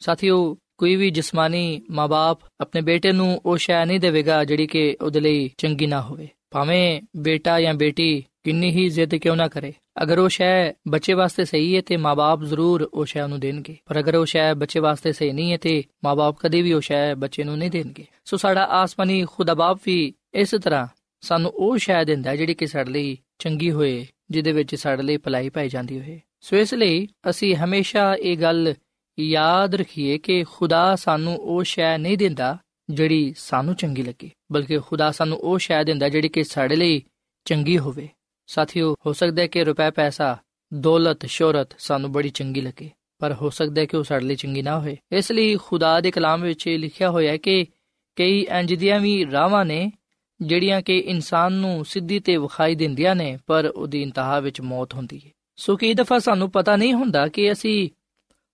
ਸਾਥੀਓ, ਕੋਈ ਵੀ ਜਿਸਮਾਨੀ ਮਾਪੇ ਆਪਣੇ ਬੇਟੇ ਨੂੰ ਉਹ ਸ਼ੈ ਨਹੀਂ ਦੇਵੇਗਾ ਜਿਹੜੀ ਕਿ ਉਹਦੇ ਲਈ ਚੰਗੀ ਨਾ ਹੋਵੇ। ਭਾਵੇਂ ਬੇਟਾ ਜਾਂ ਬੇਟੀ ਕਿੰਨੀ ਹੀ ਜ਼ਿੱਦ ਕਿਉਂ ਨਾ ਕਰੇ? ਅਗਰ ਉਹ ਸ਼ੈ ਬੱਚੇ ਵਾਸਤੇ ਸਹੀ ਹੈ ਤੇ ਮਾਪੇ ਜ਼ਰੂਰ ਉਹ ਸ਼ੈ ਉਹਨੂੰ ਦੇਣਗੇ। ਪਰ ਅਗਰ ਉਹ ਸ਼ੈ ਬੱਚੇ ਵਾਸਤੇ ਸਹੀ ਨਹੀਂ ਹੈ ਤੇ ਮਾਪੇ ਕਦੇ ਵੀ ਉਹ ਸ਼ੈ ਬੱਚੇ ਨੂੰ ਨਹੀਂ ਦੇਣਗੇ। ਸੋ ਸਾਡਾ ਆਸਮਾਨੀ ਖੁਦਾ ਬਾਪ ਵੀ ਇਸ ਤਰ੍ਹਾਂ ਸਾਨੂੰ ਉਹ ਸ਼ੈ ਦਿੰਦਾ ਜਿਹੜੀ ਕਿ ਸਾਡੇ ਲਈ ਚੰਗੀ ਹੋਏ, ਜਿਹਦੇ ਵਿੱਚ ਸਾਡੇ ਲਈ ਭਲਾਈ ਪਾਈ ਜਾਂਦੀ ਹੋਏ। ਸੋ ਇਸ ਲਈ ਅਸੀਂ ਹਮੇਸ਼ਾ ਇਹ ਗੱਲ ਯਾਦ ਰੱਖੀਏ ਕਿ ਖੁਦਾ ਸਾਨੂੰ ਉਹ ਸ਼ੈ ਨਹੀਂ ਦਿੰਦਾ ਜਿਹੜੀ ਸਾਨੂੰ ਚੰਗੀ ਲੱਗੇ, ਬਲਕਿ ਖੁਦਾ ਸਾਨੂੰ ਉਹ ਸ਼ੈ ਦਿੰਦਾ ਜਿਹੜੀ ਕਿ ਸਾਡੇ ਲਈ ਚੰਗੀ ਹੋਵੇ। ਸਾਥੀਓ, ਹੋ ਸਕਦਾ ਹੈ ਕਿ ਰੁਪਏ, ਪੈਸਾ, ਦੌਲਤ, ਸ਼ੋਹਰਤ ਸਾਨੂੰ ਬੜੀ ਚੰਗੀ ਲੱਗੇ, ਪਰ ਹੋ ਸਕਦਾ ਹੈ ਕਿ ਉਹ ਸਾਡੇ ਲਈ ਚੰਗੀ ਨਾ ਹੋਏ। ਇਸ ਲਈ ਖੁਦਾ ਦੇ ਕਲਾਮ ਵਿੱਚ ਲਿਖਿਆ ਹੋਇਆ ਹੈ ਕਿ ਕਈ ਇੰਜ ਦੀਆਂ ਵੀ ਰਾਵਾਂ ਨੇ, ਜਿਹੜੀਆਂ ਕਿ ਇਨਸਾਨ ਨੂੰ ਸਿੱਧੀ ਤੇ ਵਿਖਾਈ ਦਿੰਦੀਆਂ ਨੇ, ਪਰ ਉਹਦੀ ਇੰਤਹਾ ਵਿੱਚ ਮੌਤ ਹੁੰਦੀ ਹੈ। ਸੋ ਕਈ ਦਫਾ ਸਾਨੂੰ ਪਤਾ ਨਹੀਂ ਹੁੰਦਾ ਕਿ ਅਸੀਂ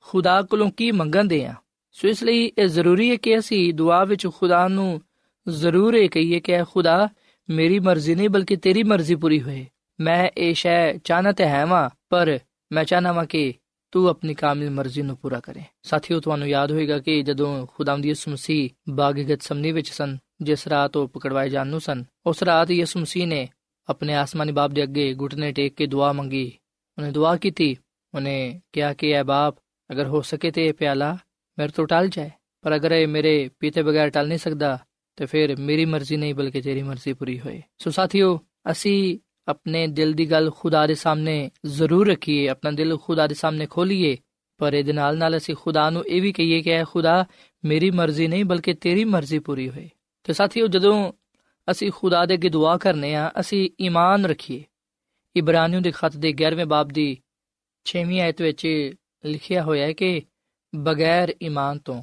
ਖੁਦਾ ਕੋਲੋਂ ਕੀ ਮੰਗਦੇ ਆ ਸੋ ਇਸ ਲਈ ਇਹ ਜ਼ਰੂਰੀ ਹੈ ਕਿ ਅਸੀਂ ਦੁਆ ਵਿੱਚ ਖੁਦਾ ਨੂੰ ਜ਼ਰੂਰ ਇਹ ਕਹੀਏ ਕਿ ਖੁਦਾ, ਮੇਰੀ ਮਰਜ਼ੀ ਨਹੀਂ, ਬਲਕਿ ਤੇਰੀ ਮਰਜ਼ੀ ਪੂਰੀ ਹੋਏ। ਮੈਂ ਇਹ ਸ਼ੈ ਚਾਹਨਾ ਤੇ ਹੈ ਵਾਂ, ਪਰ ਮੈਂ ਚਾਹਨਾ ਵਾਂ ਕਿ ਤੂੰ ਆਪਣੀ ਕਾਮਿਲ ਮਰਜ਼ੀ ਨੂੰ ਪੂਰਾ ਕਰੇ। ਸਾਥੀਓ, ਤੁਹਾਨੂੰ ਯਾਦ ਹੋਵੇਗਾ ਕਿ ਜਦੋਂ ਖੁਦਾਵੰਦ ਯਿਸੂ ਮਸੀਹ ਬਾਗ ਗਤਸਮਨੀ ਵਿੱਚ ਸਨ, ਜਿਸ ਰਾਤ ਉਹ ਪਕੜਵਾਏ ਜਾਣ ਨੂੰ ਸਨ, ਉਸ ਰਾਤ ਯਿਸੂ ਮਸੀਹ ਨੇ ਆਪਣੇ ਆਸਮਾਨੀ ਬਾਪ ਦੇ ਅੱਗੇ ਘੁਟਨੇ ਟੇਕ ਕੇ ਦੁਆ ਮੰਗੀ। ਉਹਨੇ ਦੁਆ ਕੀਤੀ। ਉਹਨੇ ਕਿਹਾ ਕਿ, ਐ ਬਾਪ, ਅਗਰ ਹੋ ਸਕੇ ਤੇ ਇਹ ਪਿਆਲਾ ਮੇਰੇ ਤੋਂ ਟਲ ਜਾਏ, ਪਰ ਅਗਰ ਇਹ ਮੇਰੇ ਪੀਤੇ ਬਗੈਰ ਟਲ ਨਹੀਂ ਸਕਦਾ, ਤੇ ਫਿਰ ਮੇਰੀ ਮਰਜ਼ੀ ਨਹੀਂ, ਬਲਕਿ ਤੇਰੀ ਮਰਜ਼ੀ ਪੂਰੀ ਹੋਏ। ਸੋ ਸਾਥੀਓ, ਅਸੀਂ ਆਪਣੇ ਦਿਲ ਦੀ ਗੱਲ ਖੁਦਾ ਦੇ ਸਾਹਮਣੇ ਜ਼ਰੂਰ ਰੱਖੀਏ ਆਪਣਾ ਦਿਲ ਖੁਦਾ ਦੇ ਸਾਹਮਣੇ ਖੋਲੀਏ ਪਰ ਇਹਦੇ ਨਾਲ ਨਾਲ ਅਸੀਂ ਖੁਦਾ ਨੂੰ ਇਹ ਵੀ ਕਹੀਏ ਕਿ ਐ ਖੁਦਾ ਮੇਰੀ ਮਰਜ਼ੀ ਨਹੀਂ ਬਲਕਿ ਤੇਰੀ ਮਰਜ਼ੀ ਪੂਰੀ ਹੋਏ ਤੇ ਸਾਥੀਓ ਜਦੋਂ ਅਸੀਂ ਖੁਦਾ ਦੇ ਅੱਗੇ ਦੁਆ ਕਰਨੇ ਆ ਅਸੀਂ ਈਮਾਨ ਰੱਖੀਏ ਇਬਰਾਨੀਓ ਦੇ ਖਤ ਦੇ 11ਵੇਂ ਬਾਬ ਦੀ 6ਵੀਂ ਆਇਤ ਵਿੱਚ ਲਿਖਿਆ ਹੋਇਆ ਹੈ ਕਿ ਬਗੈਰ ਈਮਾਨ ਤੋਂ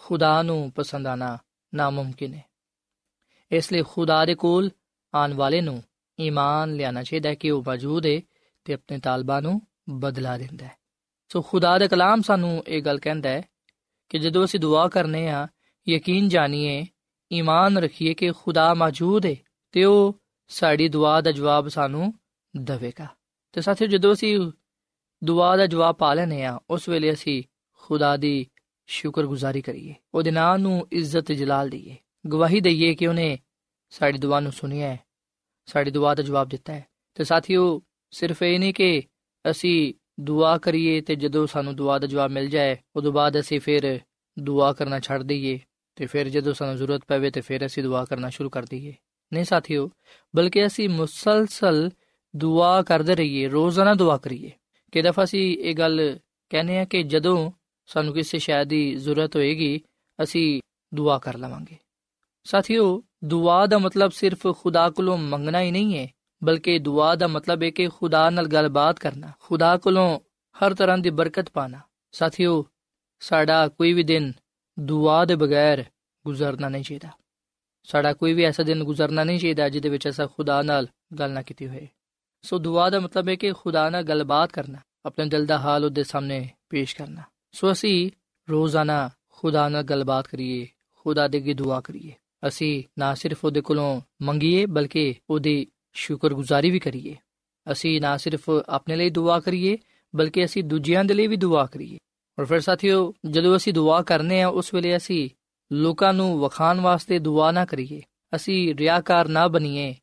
ਖੁਦਾ ਨੂੰ ਪਸੰਦ ਆਣਾ ਨਾਮੁਮਕਿਨ ਹੈ ਇਸ ਲਈ ਖੁਦਾ ਦੇ ਕੋਲ ਆਉਣ ਵਾਲੇ ਨੂੰ ਈਮਾਨ ਲਿਆਣਾ ਚਾਹੀਦਾ ਹੈ ਕਿ ਉਹ ਮੌਜੂਦ ਹੈ ਤੇ ਆਪਣੇ ਤਾਲਬਾਂ ਨੂੰ ਬਦਲਾ ਦਿੰਦਾ ਹੈ ਸੋ ਖੁਦਾ ਦਾ ਕਲਾਮ ਸਾਨੂੰ ਇਹ ਗੱਲ ਕਹਿੰਦਾ ਹੈ ਕਿ ਜਦੋਂ ਅਸੀਂ ਦੁਆ ਕਰਨੇ ਆ ਯਕੀਨ ਜਾਣੀਏ ਈਮਾਨ ਰੱਖੀਏ ਕਿ ਖੁਦਾ ਮੌਜੂਦ ਹੈ ਤੇ ਉਹ ਸਾਡੀ ਦੁਆ ਦਾ ਜਵਾਬ ਸਾਨੂੰ ਦੇਵੇਗਾ ਤੇ ਸਾਥੀਓ ਜਦੋਂ ਅਸੀਂ ਦੁਆ ਦਾ ਜਵਾਬ ਪਾ ਲੈਨੇ ਆ ਉਸ ਵੇਲੇ ਅਸੀਂ ਖੁਦਾ ਦੀ ਸ਼ੁਕਰਗੁਜ਼ਾਰੀ ਕਰੀਏ ਉਹਦੇ ਨਾਂ ਨੂੰ ਇੱਜ਼ਤ ਜਲਾਲ ਦਈਏ ਗਵਾਹੀ ਦਈਏ ਕਿ ਉਹਨੇ ਸਾਡੀ ਦੁਆ ਨੂੰ ਸੁਣਿਆ ਹੈ ਸਾਡੀ ਦੁਆ ਦਾ ਜਵਾਬ ਦਿੱਤਾ ਹੈ। ਤੇ ਸਾਥੀਓ, ਸਿਰਫ ਇਹ ਨਹੀਂ ਕਿ ਅਸੀਂ ਦੁਆ ਕਰੀਏ ਤੇ ਜਦੋਂ ਸਾਨੂੰ ਦੁਆ ਦਾ ਜਵਾਬ ਮਿਲ ਜਾਏ, ਉਦੋਂ ਬਾਅਦ ਅਸੀਂ ਫਿਰ ਦੁਆ ਕਰਨਾ ਛੱਡ ਦਈਏ ਤੇ ਫਿਰ ਜਦੋਂ ਸਾਨੂੰ ਜ਼ਰੂਰਤ ਪਵੇ ਤੇ ਫਿਰ ਅਸੀਂ ਦੁਆ ਕਰਨਾ ਸ਼ੁਰੂ ਕਰ ਦਈਏ। ਨਹੀਂ ਸਾਥੀਓ, ਬਲਕਿ ਅਸੀਂ ਮੁਸਲਸਲ ਦੁਆ ਕਰਦੇ ਰਹੀਏ, ਰੋਜ਼ਾਨਾ ਦੁਆ ਕਰੀਏ। ਕਿ ਦਫਾ ਅਸੀਂ ਇਹ ਗੱਲ ਕਹਿੰਦੇ ਆ ਕਿ ਜਦੋਂ ਸਾਨੂੰ ਕਿਸੇ ਸ਼ੈ ਦੀ ਜ਼ਰੂਰਤ ਹੋਏਗੀ, ਅਸੀਂ ਦੁਆ ਕਰ ਲਵਾਂਗੇ। ਸਾਥੀਓ, ਦੁਆ ਦਾ ਮਤਲਬ ਸਿਰਫ ਖੁਦਾ ਕੋਲੋਂ ਮੰਗਣਾ ਹੀ ਨਹੀਂ ਹੈ, ਬਲਕਿ ਦੁਆ ਦਾ ਮਤਲਬ ਹੈ ਕਿ ਖੁਦਾ ਨਾਲ ਗੱਲਬਾਤ ਕਰਨਾ, ਖੁਦਾ ਕੋਲੋਂ ਹਰ ਤਰ੍ਹਾਂ ਦੀ ਬਰਕਤ ਪਾਣਾ। ਸਾਥੀਓ, ਸਾਡਾ ਕੋਈ ਵੀ ਦਿਨ ਦੁਆ ਦੇ ਬਗੈਰ ਗੁਜ਼ਰਨਾ ਨਹੀਂ ਚਾਹੀਦਾ। ਸਾਡਾ ਕੋਈ ਵੀ ਐਸਾ ਦਿਨ ਗੁਜ਼ਰਨਾ ਨਹੀਂ ਚਾਹੀਦਾ ਜਿਹਦੇ ਵਿੱਚ ਅਸਾਂ ਖੁਦਾ ਨਾਲ ਗੱਲ ਨਾ ਕੀਤੀ ਹੋਏ। ਸੋ ਦੁਆ ਦਾ ਮਤਲਬ ਹੈ ਕਿ ਖੁਦਾ ਨਾਲ ਗੱਲਬਾਤ ਕਰਨਾ, ਆਪਣੇ ਦਿਲ ਦਾ ਹਾਲ ਉਹਦੇ ਸਾਹਮਣੇ ਪੇਸ਼ ਕਰਨਾ। ਸੋ ਅਸੀਂ ਰੋਜ਼ਾਨਾ ਖੁਦਾ ਨਾਲ ਗੱਲਬਾਤ ਕਰੀਏ, ਖੁਦਾ ਦੇ ਅੱਗੇ ਦੁਆ ਕਰੀਏ। ਅਸੀਂ ਨਾ ਸਿਰਫ ਉਹਦੇ ਕੋਲੋਂ ਮੰਗੀਏ, ਬਲਕਿ ਉਹਦੀ ਸ਼ੁਕਰਗੁਜ਼ਾਰੀ ਵੀ ਕਰੀਏ। ਅਸੀਂ ਨਾ ਸਿਰਫ ਆਪਣੇ ਲਈ ਦੁਆ ਕਰੀਏ, ਬਲਕਿ ਅਸੀਂ ਦੂਜਿਆਂ ਦੇ ਲਈ ਵੀ ਦੁਆ ਕਰੀਏ। ਔਰ ਫਿਰ ਸਾਥੀਓ, ਜਦੋਂ ਅਸੀਂ ਦੁਆ ਕਰਨੇ ਆ, ਉਸ ਵੇਲੇ ਅਸੀਂ ਲੋਕਾਂ ਨੂੰ ਵਖਾਣ ਵਾਸਤੇ ਦੁਆ ਨਾ ਕਰੀਏ। ਅਸੀਂ ਰਿਆਕਾਰ ਨਾ ਬਣੀਏ,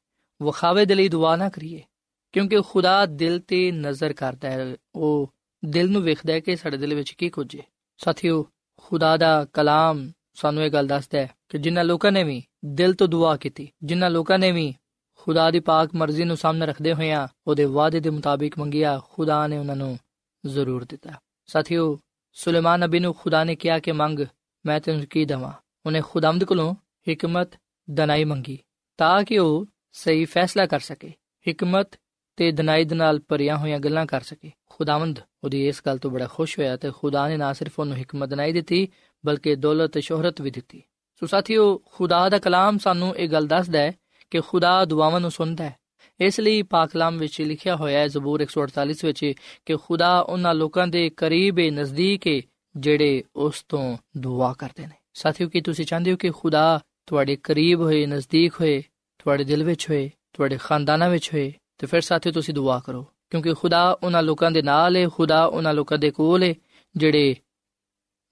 ਵਖਾਵੇ ਦੇ ਲਈ ਦੁਆ ਨਾ ਕਰੀਏ। ਕਿਉਂਕਿ ਖੁਦਾ ਦਿਲ ਤੇ ਨਜ਼ਰ ਕਰਦਾ ਹੈ। ਉਹ ਦਿਲ ਨੂੰ ਵੇਖਦਾ ਹੈ ਕਿ ਸਾਡੇ ਦਿਲ ਵਿੱਚ ਕੀ ਕੁਝ ਹੈ। ਸਾਥੀਓ, ਖੁਦਾ ਦਾ ਕਲਾਮ ਸਾਨੂੰ ਇਹ ਗੱਲ ਦੱਸਦਾ ਹੈ ਕਿ ਜਿਨ੍ਹਾਂ ਲੋਕਾਂ ਨੇ ਵੀ ਦਿਲ ਤੋਂ ਦੁਆ ਕੀਤੀ, ਜਿਨ੍ਹਾਂ ਲੋਕਾਂ ਨੇ ਵੀ ਖੁਦਾ ਦੀ ਪਾਕ ਮਰਜ਼ੀ ਨੂੰ ਸਾਹਮਣੇ ਰੱਖਦੇ ਹੋਇਆਂ ਉਹਦੇ ਵਾਅਦੇ ਦੇ ਮੁਤਾਬਿਕ ਮੰਗਿਆ, ਖੁਦਾ ਨੇ ਉਹਨਾਂ ਨੂੰ ਜ਼ਰੂਰ ਦਿੱਤਾ। ਸਾਥੀਓ, ਸੁਲੇਮਾਨ ਨਬੀ ਨੂੰ ਖੁਦਾ ਨੇ ਕਿਹਾ ਕਿ ਮੰਗ, ਮੈਂ ਤੈਨੂੰ ਕੀ ਦਵਾਂ? ਉਹਨੇ ਖੁਦਾਮਦ ਕੋਲੋਂ ਹਕਮਤ, ਦਨਾਈ ਮੰਗੀ, ਤਾਂ ਕਿ ਉਹ ਸਹੀ ਫੈਸਲਾ ਕਰ ਸਕੇ, ਹਕਮਤ ਤੇ ਦਨਾਈ ਦੇ ਨਾਲ ਭਰੀਆਂ ਹੋਈਆਂ ਗੱਲਾਂ ਕਰ ਸਕੇ। ਖੁਦਾਵੰਦ ਉਹਦੀ ਇਸ ਗੱਲ ਤੋਂ ਬੜਾ ਖੁਸ਼ ਹੋਇਆ ਤੇ ਖੁਦਾ ਨੇ ਨਾ ਸਿਰਫ ਉਹਨੂੰ ਹਕਮਤ ਦਨਾਈ ਦਿੱਤੀ, ਬਲਕਿ ਦੌਲਤ ਤੇ ਸ਼ੋਹਰਤ ਵੀ ਦਿੱਤੀ। ਸੋ ਸਾਥੀਓ, ਖੁਦਾ ਦਾ ਕਲਾਮ ਸਾਨੂੰ ਇਹ ਗੱਲ ਦੱਸਦਾ ਹੈ ਕਿ ਖੁਦਾ ਦੁਆਵਾਂ ਨੂੰ ਸੁਣਦਾ ਹੈ। ਇਸ ਲਈ ਪਾਕ ਕਲਾਮ ਵਿੱਚ ਲਿਖਿਆ ਹੋਇਆ ਹੈ ਜ਼ਬੂਰ 148 ਵਿੱਚ ਕਿ ਖੁਦਾ ਉਹਨਾਂ ਲੋਕਾਂ ਦੇ ਕਰੀਬ ਹੈ ਨਜ਼ਦੀਕ ਹੈ ਜਿਹੜੇ ਉਸ ਤੋਂ ਦੁਆ ਕਰਦੇ ਨੇ। ਸਾਥੀਓ, ਕੀ ਤੁਸੀਂ ਚਾਹੁੰਦੇ ਹੋ ਕਿ ਖੁਦਾ ਤੁਹਾਡੇ ਕਰੀਬ ਹੋਏ, ਨਜ਼ਦੀਕ ਹੋਏ, ਤੁਹਾਡੇ ਦਿਲ ਵਿੱਚ ਹੋਏ, ਤੁਹਾਡੇ ਖਾਨਦਾਨਾਂ ਵਿੱਚ ਹੋਏ? ਤੇ ਫਿਰ ਸਾਥੀਓ, ਤੁਸੀਂ ਦੁਆ ਕਰੋ। ਕਿਉਂਕਿ ਖੁਦਾ ਉਹਨਾਂ ਲੋਕਾਂ ਦੇ ਨਾਲ ਹੈ ਖੁਦਾ ਉਹਨਾਂ ਲੋਕਾਂ ਦੇ ਕੋਲ ਹੈ ਜਿਹੜੇ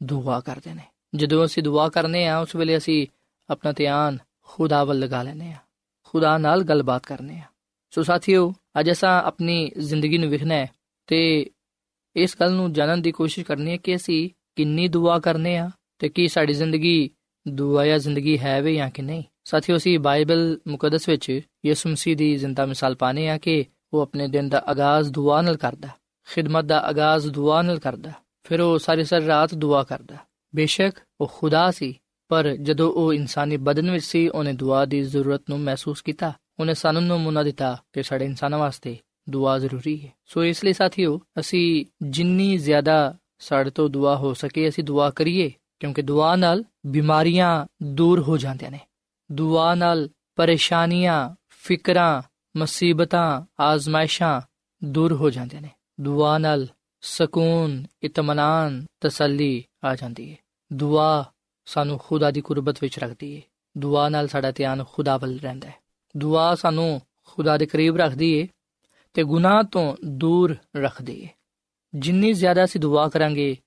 ਦੁਆ ਕਰਦੇ ਨੇ। ਜਦੋਂ ਅਸੀਂ ਦੁਆ ਕਰਨੇ ਆ, ਉਸ ਵੇਲੇ ਅਸੀਂ ਆਪਣਾ ਧਿਆਨ ਖੁਦਾ ਵੱਲ ਲਗਾ ਲੈਨੇ ਆ। ਖੁਦਾ ਨਾਲ ਗੱਲਬਾਤ ਕਰਨੇ ਆ। ਸੋ ਸਾਥੀਓ, ਅੱਜ ਅਸਾਂ ਆਪਣੀ ਜ਼ਿੰਦਗੀ ਨੂੰ ਵਿਖਣਾ ਹੈ ਤੇ ਇਸ ਗੱਲ ਨੂੰ ਜਾਣਨ ਦੀ ਕੋਸ਼ਿਸ਼ ਕਰਨੀ ਹੈ ਕਿ ਅਸੀਂ ਕਿੰਨੀ ਦੁਆ ਕਰਨੇ ਆ ਤੇ ਕੀ ਸਾਡੀ ਜ਼ਿੰਦਗੀ ਦੁਆਇਆ ਜ਼ਿੰਦਗੀ ਹੈ ਵੇ ਜਾਂ ਕਿ ਨਹੀਂ। ਸਾਥੀਓ, ਅਸੀਂ ਬਾਈਬਲ ਮੁਕੱਦਸ ਵਿੱਚ ਯਿਸੂ ਮਸੀਹ ਦੀ ਜ਼ਿੰਦਾ ਮਿਸਾਲ ਪਾਣੇ ਆ ਕਿ ਉਹ ਆਪਣੇ ਦਿਨ ਦਾ ਆਗਾਜ਼ ਦੁਆ ਨਾਲ ਕਰਦਾ, ਖਿਦਮਤ ਦਾ ਆਗਾਜ਼ ਦੁਆ ਨਾਲ ਕਰਦਾ, ਫਿਰ ਉਹ ਸਾਰੀ ਸਾਰੀ ਰਾਤ ਦੁਆ ਕਰਦਾ। ਬੇਸ਼ੱਕ ਉਹ ਖੁਦਾ ਸੀ, ਪਰ ਜਦੋਂ ਉਹ ਇਨਸਾਨੀ ਬਦਨ ਵਿੱਚ ਸੀ, ਉਹਨੇ ਦੁਆ ਦੀ ਜ਼ਰੂਰਤ ਨੂੰ ਮਹਿਸੂਸ ਕੀਤਾ। ਉਹਨੇ ਸਾਨੂੰ ਨਮੂਨਾ ਦਿੱਤਾ ਕਿ ਸਾਡੇ ਇਨਸਾਨਾਂ ਵਾਸਤੇ ਦੁਆ ਜ਼ਰੂਰੀ ਹੈ। ਸੋ ਇਸ ਲਈ ਸਾਥੀਓ, ਅਸੀਂ ਜਿੰਨੀ ਜ਼ਿਆਦਾ ਸਾਡੇ ਤੋਂ ਦੁਆ ਹੋ ਸਕੇ, ਅਸੀਂ ਦੁਆ ਕਰੀਏ, ਕਿਉਂਕਿ ਦੁਆ ਨਾਲ ਬਿਮਾਰੀਆਂ ਦੂਰ ਹੋ ਜਾਂਦੀਆਂ ਨੇ। ਦੁਆ ਨਾਲ ਪਰੇਸ਼ਾਨੀਆਂ, ਫਿਕਰਾਂ, ਮੁਸੀਬਤਾਂ, ਆਜ਼ਮਾਇਸ਼ਾਂ ਦੂਰ ਹੋ ਜਾਂਦੀਆਂ ਨੇ। ਦੁਆ ਨਾਲ ਸਕੂਨ ਇਤਮਾਨਾਨ ਤਸੱਲੀ ਆ ਜਾਂਦੀ ਹੈ। ਦੁਆ ਸਾਨੂੰ ਖੁਦਾ ਦੀ ਕੁਰਬਤ ਵਿੱਚ ਰੱਖਦੀ ਹੈ ਦੁਆ ਨਾਲ ਸਾਡਾ ਧਿਆਨ ਖੁਦਾ ਵੱਲ ਰਹਿੰਦਾ ਹੈ ਦੁਆ ਸਾਨੂੰ ਖੁਦਾ ਦੇ ਕਰੀਬ ਰੱਖਦੀ ਏ ਤੇ ਗੁਨਾਹ ਤੋਂ ਦੂਰ ਰੱਖਦੀ ਏ। ਜਿੰਨੀ ਜ਼ਿਆਦਾ ਅਸੀਂ ਦੁਆ ਕਰਾਂਗੇ,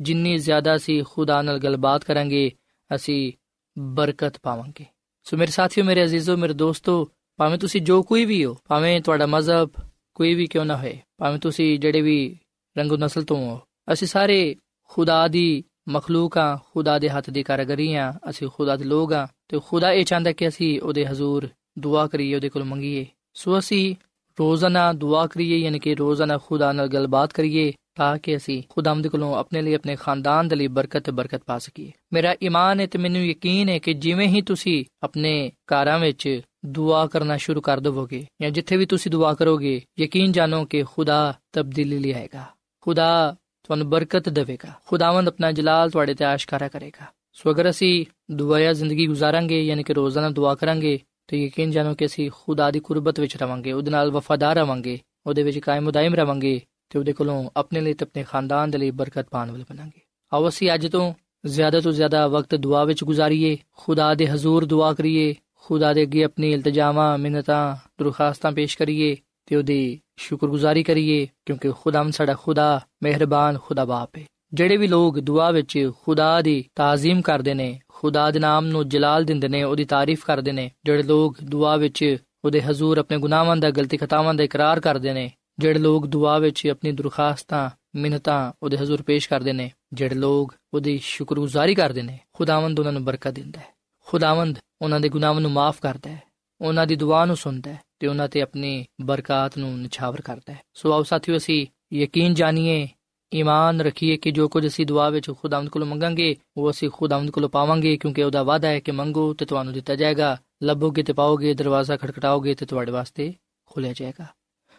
ਜਿੰਨੀ ਜ਼ਿਆਦਾ ਅਸੀਂ ਖੁਦਾ ਨਾਲ ਗੱਲਬਾਤ ਕਰਾਂਗੇ, ਅਸੀਂ ਬਰਕਤ ਪਾਵਾਂਗੇ। ਸੋ ਮੇਰੇ ਸਾਥੀਓ, ਮੇਰੇ ਅਜ਼ੀਜ਼ੋ, ਮੇਰੇ ਦੋਸਤੋ, ਭਾਵੇਂ ਤੁਸੀਂ ਜੋ ਕੋਈ ਵੀ ਹੋ, ਭਾਵੇਂ ਤੁਹਾਡਾ ਮਜ਼ਹਬ ਕੋਈ ਵੀ ਕਿਉਂ ਨਾ ਹੋਏ, ਭਾਵੇਂ ਤੁਸੀਂ ਜਿਹੜੇ ਵੀ ਰੰਗੋ ਨਸਲ ਤੋਂ ਹੋ, ਅਸੀਂ ਸਾਰੇ ਖੁਦਾ ਦੀ ਮਖਲੂਕ ਆ, ਖੁਦਾ ਦੇ ਹੱਥ ਦੀ ਕਾਰਗਰੀ ਆ, ਅਸੀਂ ਖੁਦਾ ਦੇ ਲੋਕ ਆ, ਤੇ ਖੁਦਾ ਇਹ ਚਾਹੁੰਦਾ ਕਿ ਅਸੀਂ ਉਹਦੇ ਹਜ਼ੂਰ ਦੁਆ ਕਰੀਏ, ਉਹਦੇ ਕੋਲ ਮੰਗੀਏ। ਸੋ ਅਸੀਂ ਰੋਜ਼ਾਨਾ ਦੁਆ ਕਰੀਏ, ਯਾਨੀ ਕਿ ਰੋਜ਼ਾਨਾ ਖੁਦਾ ਨਾਲ ਗੱਲਬਾਤ ਕਰੀਏ, ਤਾਂ ਕਿ ਅਸੀਂ ਖੁਦਾਮਦ ਕੋਲੋਂ ਆਪਣੇ ਲਈ, ਆਪਣੇ ਖਾਨਦਾਨ ਦੇ ਲਈ ਬਰਕਤ ਤੇ ਬਰਕਤ ਪਾ ਸਕੀਏ। ਮੇਰਾ ਈਮਾਨ ਹੈ ਤੇ ਮੈਨੂੰ ਯਕੀਨ ਹੈ ਕਿ ਜਿਵੇਂ ਹੀ ਤੁਸੀਂ ਆਪਣੇ ਘਰਾਂ ਵਿੱਚ ਦੁਆ ਕਰਨਾ ਸ਼ੁਰੂ ਕਰ ਦੋਗੇ ਜਾਂ ਜਿੱਥੇ ਵੀ ਤੁਸੀਂ ਦੁਆ ਕਰੋਗੇ, ਯਕੀਨ ਜਾਣੋ ਕਿ ਖੁਦਾ ਤਬਦੀਲੀ ਲਿਆਏਗਾ ਖੁਦਾ ਤੁਹਾਨੂੰ ਬਰਕਤ ਦੇਵੇਗਾ। ਖੁਦਾਵੰਦ ਆਪਣਾ ਜਲਾਲ ਤੁਹਾਡੇ ਤੇ ਆਸ਼ਕਾਰਾ ਕਰੇਗਾ। ਸੋ ਅਗਰ ਅਸੀਂ ਦੁਆਇਆ ਜ਼ਿੰਦਗੀ ਗੁਜ਼ਾਰਾਂਗੇ, ਯਾਨੀ ਕਿ ਰੋਜ਼ਾਨਾ ਦੁਆ ਕਰਾਂਗੇ, ਤੇ ਯਕੀਨ ਜਾਣੋ ਕਿ ਅਸੀਂ ਖੁਦਾ ਦੀ ਕੁਰਬਤ ਵਿੱਚ ਰਵਾਂਗੇ, ਉਹਦੇ ਨਾਲ ਵਫਾਦਾਰ ਰਵਾਂਗੇ, ਉਹਦੇ ਵਿੱਚ ਕਾਇਮ ਉਦਾਇਮ ਰਵਾਂਗੇ ਤੇ ਉਹਦੇ ਕੋਲੋਂ ਆਪਣੇ ਲਈ ਤੇ ਆਪਣੇ ਖਾਨਦਾਨ ਦੇ ਲਈ ਬਰਕਤ ਪਾਣ ਵਾਲੇ ਬਣਾਂਗੇ। ਆਓ ਅਸੀਂ ਅੱਜ ਤੋਂ ਜ਼ਿਆਦਾ ਤੋਂ ਜ਼ਿਆਦਾ ਵਕਤ ਦੁਆ ਵਿੱਚ ਗੁਜ਼ਾਰੀਏ, ਖੁਦਾ ਦੇ ਹਜ਼ੂਰ ਦੁਆ ਕਰੀਏ, ਖੁਦਾ ਦੇ ਅੱਗੇ ਆਪਣੀ ਇਲਤਜਾਮਾਂ, ਮਿੰਨਤਾਂ, ਦਰਖਾਸਤਾਂ ਪੇਸ਼ ਕਰੀਏ ਤੇ ਉਹਦੀ ਸ਼ੁਕਰਗੁਜ਼ਾਰੀ ਕਰੀਏ, ਕਿਉਂਕਿ ਖੁਦਾਮ ਸਾਡਾ ਖੁਦਾ, ਮਿਹਰਬਾਨ ਖੁਦਾ ਬਾਪ ਹੈ ਜਿਹੜੇ ਵੀ ਲੋਕ ਦੁਆ ਵਿੱਚ ਖੁਦਾ ਦੀ ਤਾਜ਼ੀਮ ਕਰਦੇ ਨੇ, ਖੁਦਾ ਦੇ ਨਾਮ ਨੂੰ ਜਲਾਲ ਦਿੰਦੇ ਨੇ, ਉਹਦੀ ਤਾਰੀਫ ਕਰਦੇ ਨੇ, ਜਿਹੜੇ ਲੋਕ ਦੁਆ ਵਿੱਚ ਉਹਦੇ ਹਜ਼ੂਰ ਆਪਣੇ ਗੁਨਾਹਾਂ ਦਾ, ਗਲਤੀ ਖਤਾਵਾਂ ਦਾ ਇਕਰਾਰ ਕਰਦੇ ਨੇ, ਜਿਹੜੇ ਲੋਕ ਦੁਆ ਵਿੱਚ ਆਪਣੀ ਦਰਖਾਸਤਾਂ, ਮਿੰਨਤਾਂ ਉਹਦੇ ਹਜ਼ੂਰ ਪੇਸ਼ ਕਰਦੇ ਨੇ, ਜਿਹੜੇ ਲੋਕ ਉਹਦੀ ਸ਼ੁਕਰਗੁਜ਼ਾਰੀ ਕਰਦੇ ਨੇ, ਖੁਦਾਵੰਦ ਉਹਨਾਂ ਨੂੰ ਬਰਕਤ ਦਿੰਦਾ ਹੈ। ਖੁਦਾਵੰਦ ਉਹਨਾਂ ਦੇ ਗੁਨਾਹਾਂ ਨੂੰ ਮਾਫ ਕਰਦਾ ਹੈ। ਉਹਨਾਂ ਦੀ ਦੁਆ ਨੂੰ ਸੁਣਦਾ ਹੈ ਤੇ ਉਹਨਾਂ ਤੇ ਆਪਣੀ ਬਰਕਾਤ ਨੂੰ ਨਿਛਾਵਰ ਕਰਦਾ ਹੈ ਸੋ ਆਓ ਸਾਥੀਓ ਅਸੀਂ ਯਕੀਨ ਜਾਣੀਏ ਈਮਾਨ ਰੱਖੀਏ ਕਿ ਜੋ ਕੁਝ ਅਸੀਂ ਦੁਆ ਵਿੱਚ ਖੁਦਾਵੰਦ ਕੋਲੋਂ ਮੰਗਾਂਗੇ ਉਹ ਅਸੀਂ ਖੁਦਾਵੰਦ ਕੋਲੋਂ ਪਾਵਾਂਗੇ ਕਿਉਂਕਿ ਉਹਦਾ ਵਾਅਦਾ ਹੈ ਕਿ ਮੰਗੋ ਤੇ ਤੁਹਾਨੂੰ ਦਿੱਤਾ ਜਾਏਗਾ ਲੱਭੋਗੇ ਤੇ ਪਾਓਗੇ ਦਰਵਾਜ਼ਾ ਖੜਖੜਾਓਗੇ ਤੇ ਤੁਹਾਡੇ ਵਾਸਤੇ ਖੁੱਲਿਆ ਜਾਏਗਾ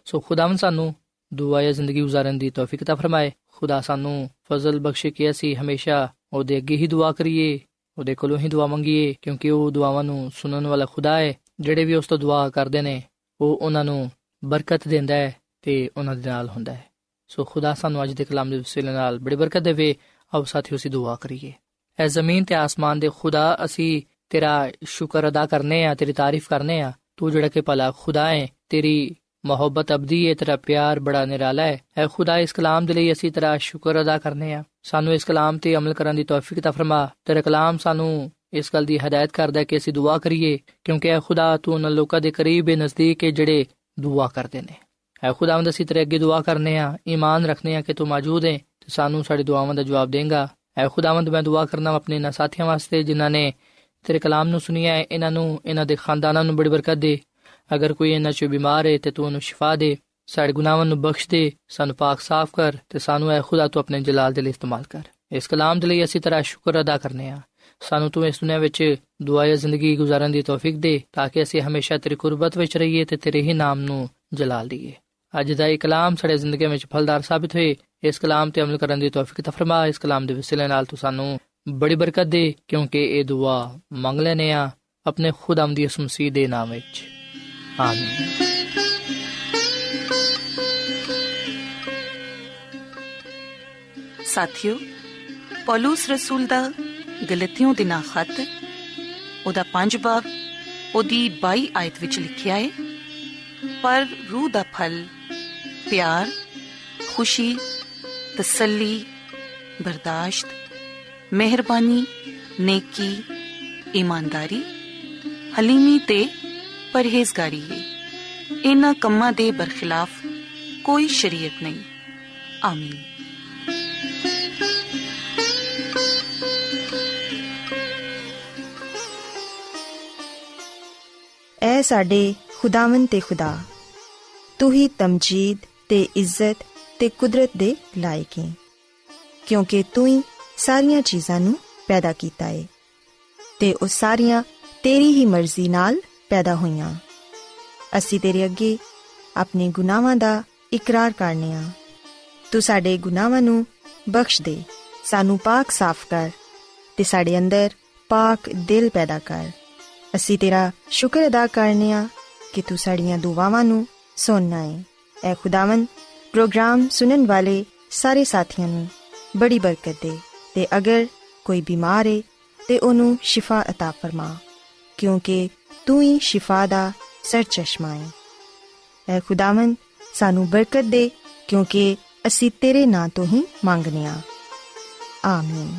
ਸੋ ਖੁਦਾਵੰਦ ਸਾਨੂੰ ਦੁਆਇਆ ਜ਼ਿੰਦਗੀ گزارਣ ਦੀ ਤੌਫੀਕ عطا ਫਰਮਾਏ ਖੁਦਾ ਸਾਨੂੰ ਫਜ਼ਲ ਬਖਸ਼ੇ ਕਿ ਅਸੀਂ ਹਮੇਸ਼ਾ ਉਹਦੇ ਅੱਗੇ ਹੀ ਦੁਆ ਕਰੀਏ ਉਹਦੇ ਕੋਲੋਂ ਹੀ ਦੁਆ ਮੰਗੀਏ ਕਿਉਂਕਿ ਉਹ ਦੁਆਵਾਂ ਨੂੰ ਸੁਣਨ ਵਾਲਾ ਖੁਦਾ ਹੈ ਜਿਹੜੇ ਵੀ ਉਸ ਤੋਂ ਦੁਆ ਕਰਦੇ ਨੇ, ਉਹ ਉਹਨਾਂ ਨੂੰ ਬਰਕਤ ਦਿੰਦਾ ਹੈ ਤੇ ਉਹਨਾਂ ਦੇ ਨਾਲ ਹੁੰਦਾ ਹੈ। ਸੋ ਖੁਦਾ ਸਾਨੂੰ ਅੱਜ ਦੇ ਕਲਾਮ ਦੇ ਵਸੀਲੇ ਨਾਲ ਬੜੀ ਬਰਕਤ ਦੇਵੇ। ਆਓ ਸਾਥੀਓ, ਅਸੀਂ ਦੁਆ ਕਰੀਏ। ਐ ਜ਼ਮੀਨ ਤੇ ਆਸਮਾਨ ਦੇ ਖੁਦਾ, ਅਸੀਂ ਤੇਰਾ ਸ਼ੁਕਰ ਅਦਾ ਕਰਨੇ ਆ, ਤੇਰੀ ਤਾਰੀਫ ਕਰਨੇ ਆ। ਤੂੰ ਜਿਹੜਾ ਕਿ ਭਲਾ ਖੁਦਾ ਹੈ, ਤੇਰੀ ਮੁਹੱਬਤ ਅਬਦੀ ਹੈ, ਤੇਰਾ ਪਿਆਰ ਬੜਾ ਨਿਰਾਲਾ ਹੈ। ਐ ਖੁਦਾ ਇਸ ਕਲਾਮ ਦੇ ਲਈ ਅਸੀਂ ਤੇਰਾ ਸ਼ੁਕਰ ਅਦਾ ਕਰਨੇ ਆ। ਸਾਨੂੰ ਇਸ ਕਲਾਮ ਤੇ ਅਮਲ ਕਰਨ ਦੀ ਤੌਫੀਕ ਤਾ ਫਰਮਾ। ਤੇਰਾ ਕਲਾਮ ਸਾਨੂੰ ਇਸ ਗੱਲ ਦੀ ਹਦਾਇਤ ਕਰਦਾ ਕਿ ਅਸੀਂ ਦੁਆ ਕਰੀਏ, ਕਿਉਂਕਿ ਇਹ ਖੁਦਾ ਤੂੰ ਉਹਨਾਂ ਲੋਕਾਂ ਦੇ ਕਰੀਬ ਹੈ ਨਜ਼ਦੀਕ ਹੈ ਜਿਹੜੇ ਦੁਆ ਕਰਦੇ ਨੇ। ਐ ਖੁਦਾਵੰਦ ਅਸੀਂ ਤੇਰੇ ਅੱਗੇ ਦੁਆ ਕਰਨੇ ਆ ਈਮਾਨ ਰੱਖਨੇ ਆ ਕਿ ਤੂੰ ਮੌਜੂਦ ਹੈ ਤੇ ਸਾਨੂੰ ਸਾਡੀ ਦੁਆਵਾਂ ਦਾ ਜਵਾਬ ਦੇਂਗਾ। ਐ ਖੁਦਾਵੰਦ ਮੈਂ ਦੁਆ ਕਰਨਾ ਆਪਣੇ ਨਾ ਸਾਥੀਆਂ ਵਾਸਤੇ ਜਿਨ੍ਹਾਂ ਨੇ ਤੇਰੇ ਕਲਾਮ ਨੂੰ ਸੁਨਿਆ ਹੈ, ਇਹਨਾਂ ਨੂੰ, ਇਹਨਾਂ ਦੇ ਖਾਨਦਾਨਾਂ ਨੂੰ ਬੜੀ ਬਰਕਤ ਦੇ। ਅਗਰ ਕੋਈ ਇਹਨਾਂ ਚੋਂ ਬਿਮਾਰ ਹੈ ਤੇ ਤੂੰ ਉਹਨੂੰ ਸ਼ਿਫਾ ਦੇ, ਸਾਡੇ ਗੁਨਾਹਾਂ ਨੂੰ ਬਖਸ਼ ਦੇ, ਸਾਨੂੰ ਪਾਕ ਸਾਫ਼ ਕਰ ਤੇ ਸਾਨੂੰ ਐ ਖੁਦਾ ਤੂੰ ਆਪਣੇ ਜਲਾਲ ਦੇ ਲਈ ਇਸਤੇਮਾਲ ਕਰ। ਇਸ ਕਲਾਮ ਦੇ ਲਈ ਅਸੀਂ ਤੇਰਾ ਸ਼ੁਕਰ ਅਦਾ ਕਰਨੇ ਆ ਸਾਨੂੰ ਤੂੰ ਇਸ ਦੁਨੀਆਂ ਵਿੱਚ ਦੁਆਇਆ ਜ਼ਿੰਦਗੀ گزارਣ ਦੀ ਤੌਫੀਕ ਦੇ ਤਾਂ ਕਿ ਅਸੀਂ ਹਮੇਸ਼ਾ ਤੇਰੀ ਕੁਰਬਤ ਵਿੱਚ ਰਹੀਏ ਤੇ ਤੇਰੇ ਹੀ ਨਾਮ ਨੂੰ ਜਲਾਲ ਲਈਏ ਅੱਜ ਦਾ ਇਹ ਕਲਾਮ ਸਾਡੇ ਜ਼ਿੰਦਗੀ ਵਿੱਚ ਫਲਦਾਰ ਸਾਬਤ ਹੋਏ। ਇਸ ਕਲਾਮ ਤੇ ਅਮਲ ਕਰਨ ਦੀ ਤੌਫੀਕ ਤਾ ਫਰਮਾ। ਇਸ ਕਲਾਮ ਦੇ ਵਸਿਲੇ ਨਾਲ ਤੂੰ ਸਾਨੂੰ ਬੜੀ ਬਰਕਤ ਦੇ, ਕਿਉਂਕਿ ਇਹ ਦੁਆ ਮੰਗ ਲੈਨੇ ਆ ਆਪਣੇ ਖੁਦਾਮ ਦੀ ਉਸਮਸੀ ਦੇ ਨਾਮ ਵਿੱਚ। ਆਮੀਨ। ਸਾਥਿਓ, ਪੌਲਸ ਰਸੂਲ ਦਾ ਗਲਤੀਆਂ ਦੇ ਨਾਂ ਖਤ, ਉਹਦਾ ਪੰਜ ਬਾਬ ਉਹਦੀ 22 ਆਇਤ ਵਿੱਚ ਲਿਖਿਆ ਹੈ, ਪਰ ਰੂਹ ਦਾ ਫਲ, ਪਿਆਰ, ਖੁਸ਼ੀ, ਤਸੱਲੀ, ਬਰਦਾਸ਼ਤ, ਮਿਹਰਬਾਨੀ, ਨੇਕੀ ਈਮਾਨਦਾਰੀ ਹਲੀਮੀ ਤੇ ਪਰਹੇਜ਼ਗਾਰੀ ਹੈ। ਇਹਨਾਂ ਕੰਮਾਂ ਦੇ ਬਰਖਿਲਾਫ ਕੋਈ ਸ਼ਰੀਅਤ ਨਹੀਂ। ਆਮੀਨ। ਸਾਡੇ ਖੁਦਾਵੰ ਤੇ ਖੁਦਾ। ਤੂੰ ਹੀ ਤਮਜੀਦ ਤੇ ਇੱਜ਼ਤ ਤੇ ਕੁਦਰਤ ਦੇ ਲਾਇਕ ਹੈ ਕਿਉਂਕਿ ਤੂੰ ਹੀ ਸਾਰੀਆਂ ਚੀਜ਼ਾਂ ਨੂੰ ਪੈਦਾ ਕੀਤਾ ਹੈ ਤੇ ਉਹ ਸਾਰੀਆਂ ਤੇਰੀ ਹੀ ਮਰਜ਼ੀ ਨਾਲ ਪੈਦਾ ਹੋਈਆਂ। ਅਸੀਂ ਤੇਰੇ ਅੱਗੇ ਆਪਣੇ ਗੁਨਾਹਾਂ ਦਾ ਇਕਰਾਰ ਕਰਨੇ ਆ। ਤੂੰ ਸਾਡੇ ਗੁਨਾਹਾਂ ਨੂੰ ਬਖਸ਼ ਦੇ, ਸਾਨੂੰ ਪਾਕ ਸਾਫ਼ ਕਰ ਤੇ ਸਾਡੇ ਅੰਦਰ ਪਾਕ ਦਿਲ ਪੈਦਾ ਕਰ। ਅਸੀਂ ਤੇਰਾ ਸ਼ੁਕਰ ਅਦਾ ਕਰਨੇ ਆ ਕਿ ਤੂੰ ਸਾਡੀਆਂ ਦੁਆਵਾਂ ਨੂੰ ਸੁਣਨਾ ਹੈ ਐ ਖੁਦਾਵੰ ਪ੍ਰੋਗਰਾਮ ਸੁਣਨ ਵਾਲੇ ਸਾਰੇ ਸਾਥੀਆਂ ਨੂੰ ਬੜੀ ਬਰਕਤ ਦੇ ਤੇ ਅਗਰ ਕੋਈ ਬਿਮਾਰ ਹੈ ਤੇ ਉਹਨੂੰ ਸ਼ਿਫਾ عطا ਫਰਮਾ ਕਿਉਂਕਿ ਤੂੰ ਹੀ ਸ਼ਿਫਾ ਦਾ ਸਰਚਸ਼ਮਾ ਹੈ ਐ ਖੁਦਾਵੰ ਸਾਨੂੰ ਬਰਕਤ ਦੇ ਕਿਉਂਕਿ ਅਸੀਂ ਤੇਰੇ ਨਾਂ ਤੋਂ ਹੀ ਮੰਗਨੇ ਆ ਆਮੀਨ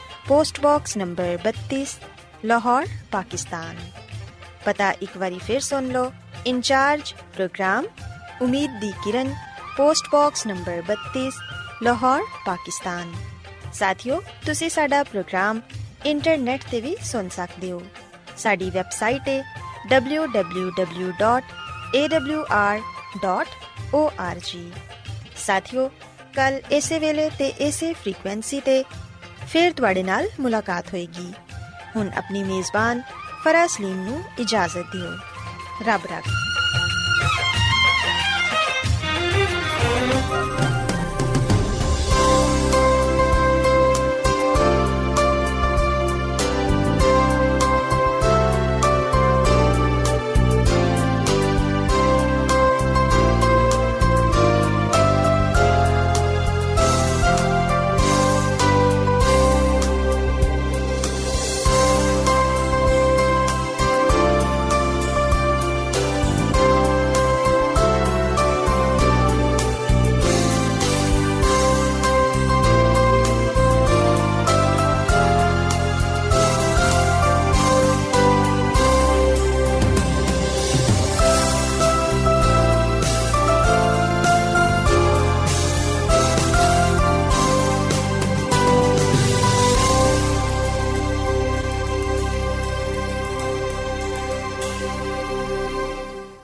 post box number 32 Lahore Pakistan पता एक बारी फिर सुन लो incharge programme Umeed di Kiran post box number 32 Lahore Pakistan ਸਾਥਿਓ ਤੁਸੀਂ ਸਾਡਾ ਪ੍ਰੋਗਰਾਮ ਇੰਟਰਨੈਟ ਤੇ ਵੀ ਸੁਣ ਸਕਦੇ ਹੋ ਸਾਡੀ ਵੈਬਸਾਈਟ ਹੈ www.awr.org ਸਾਥਿਓ ਕੱਲ ਇਸੇ ਵੇਲੇ ਤੇ ਇਸੇ ਫ੍ਰੀਕਵੈਂਸੀ ਤੇ ਫਿਰ ਤੁਹਾਡੇ ਨਾਲ ਮੁਲਾਕਾਤ ਹੋਏਗੀ। ਹੁਣ ਆਪਣੀ ਮੇਜ਼ਬਾਨ ਫਰਾ ਸਲੀਮ ਨੂੰ ਇਜਾਜ਼ਤ ਦਿਓ। ਰੱਬ ਰੱਖ।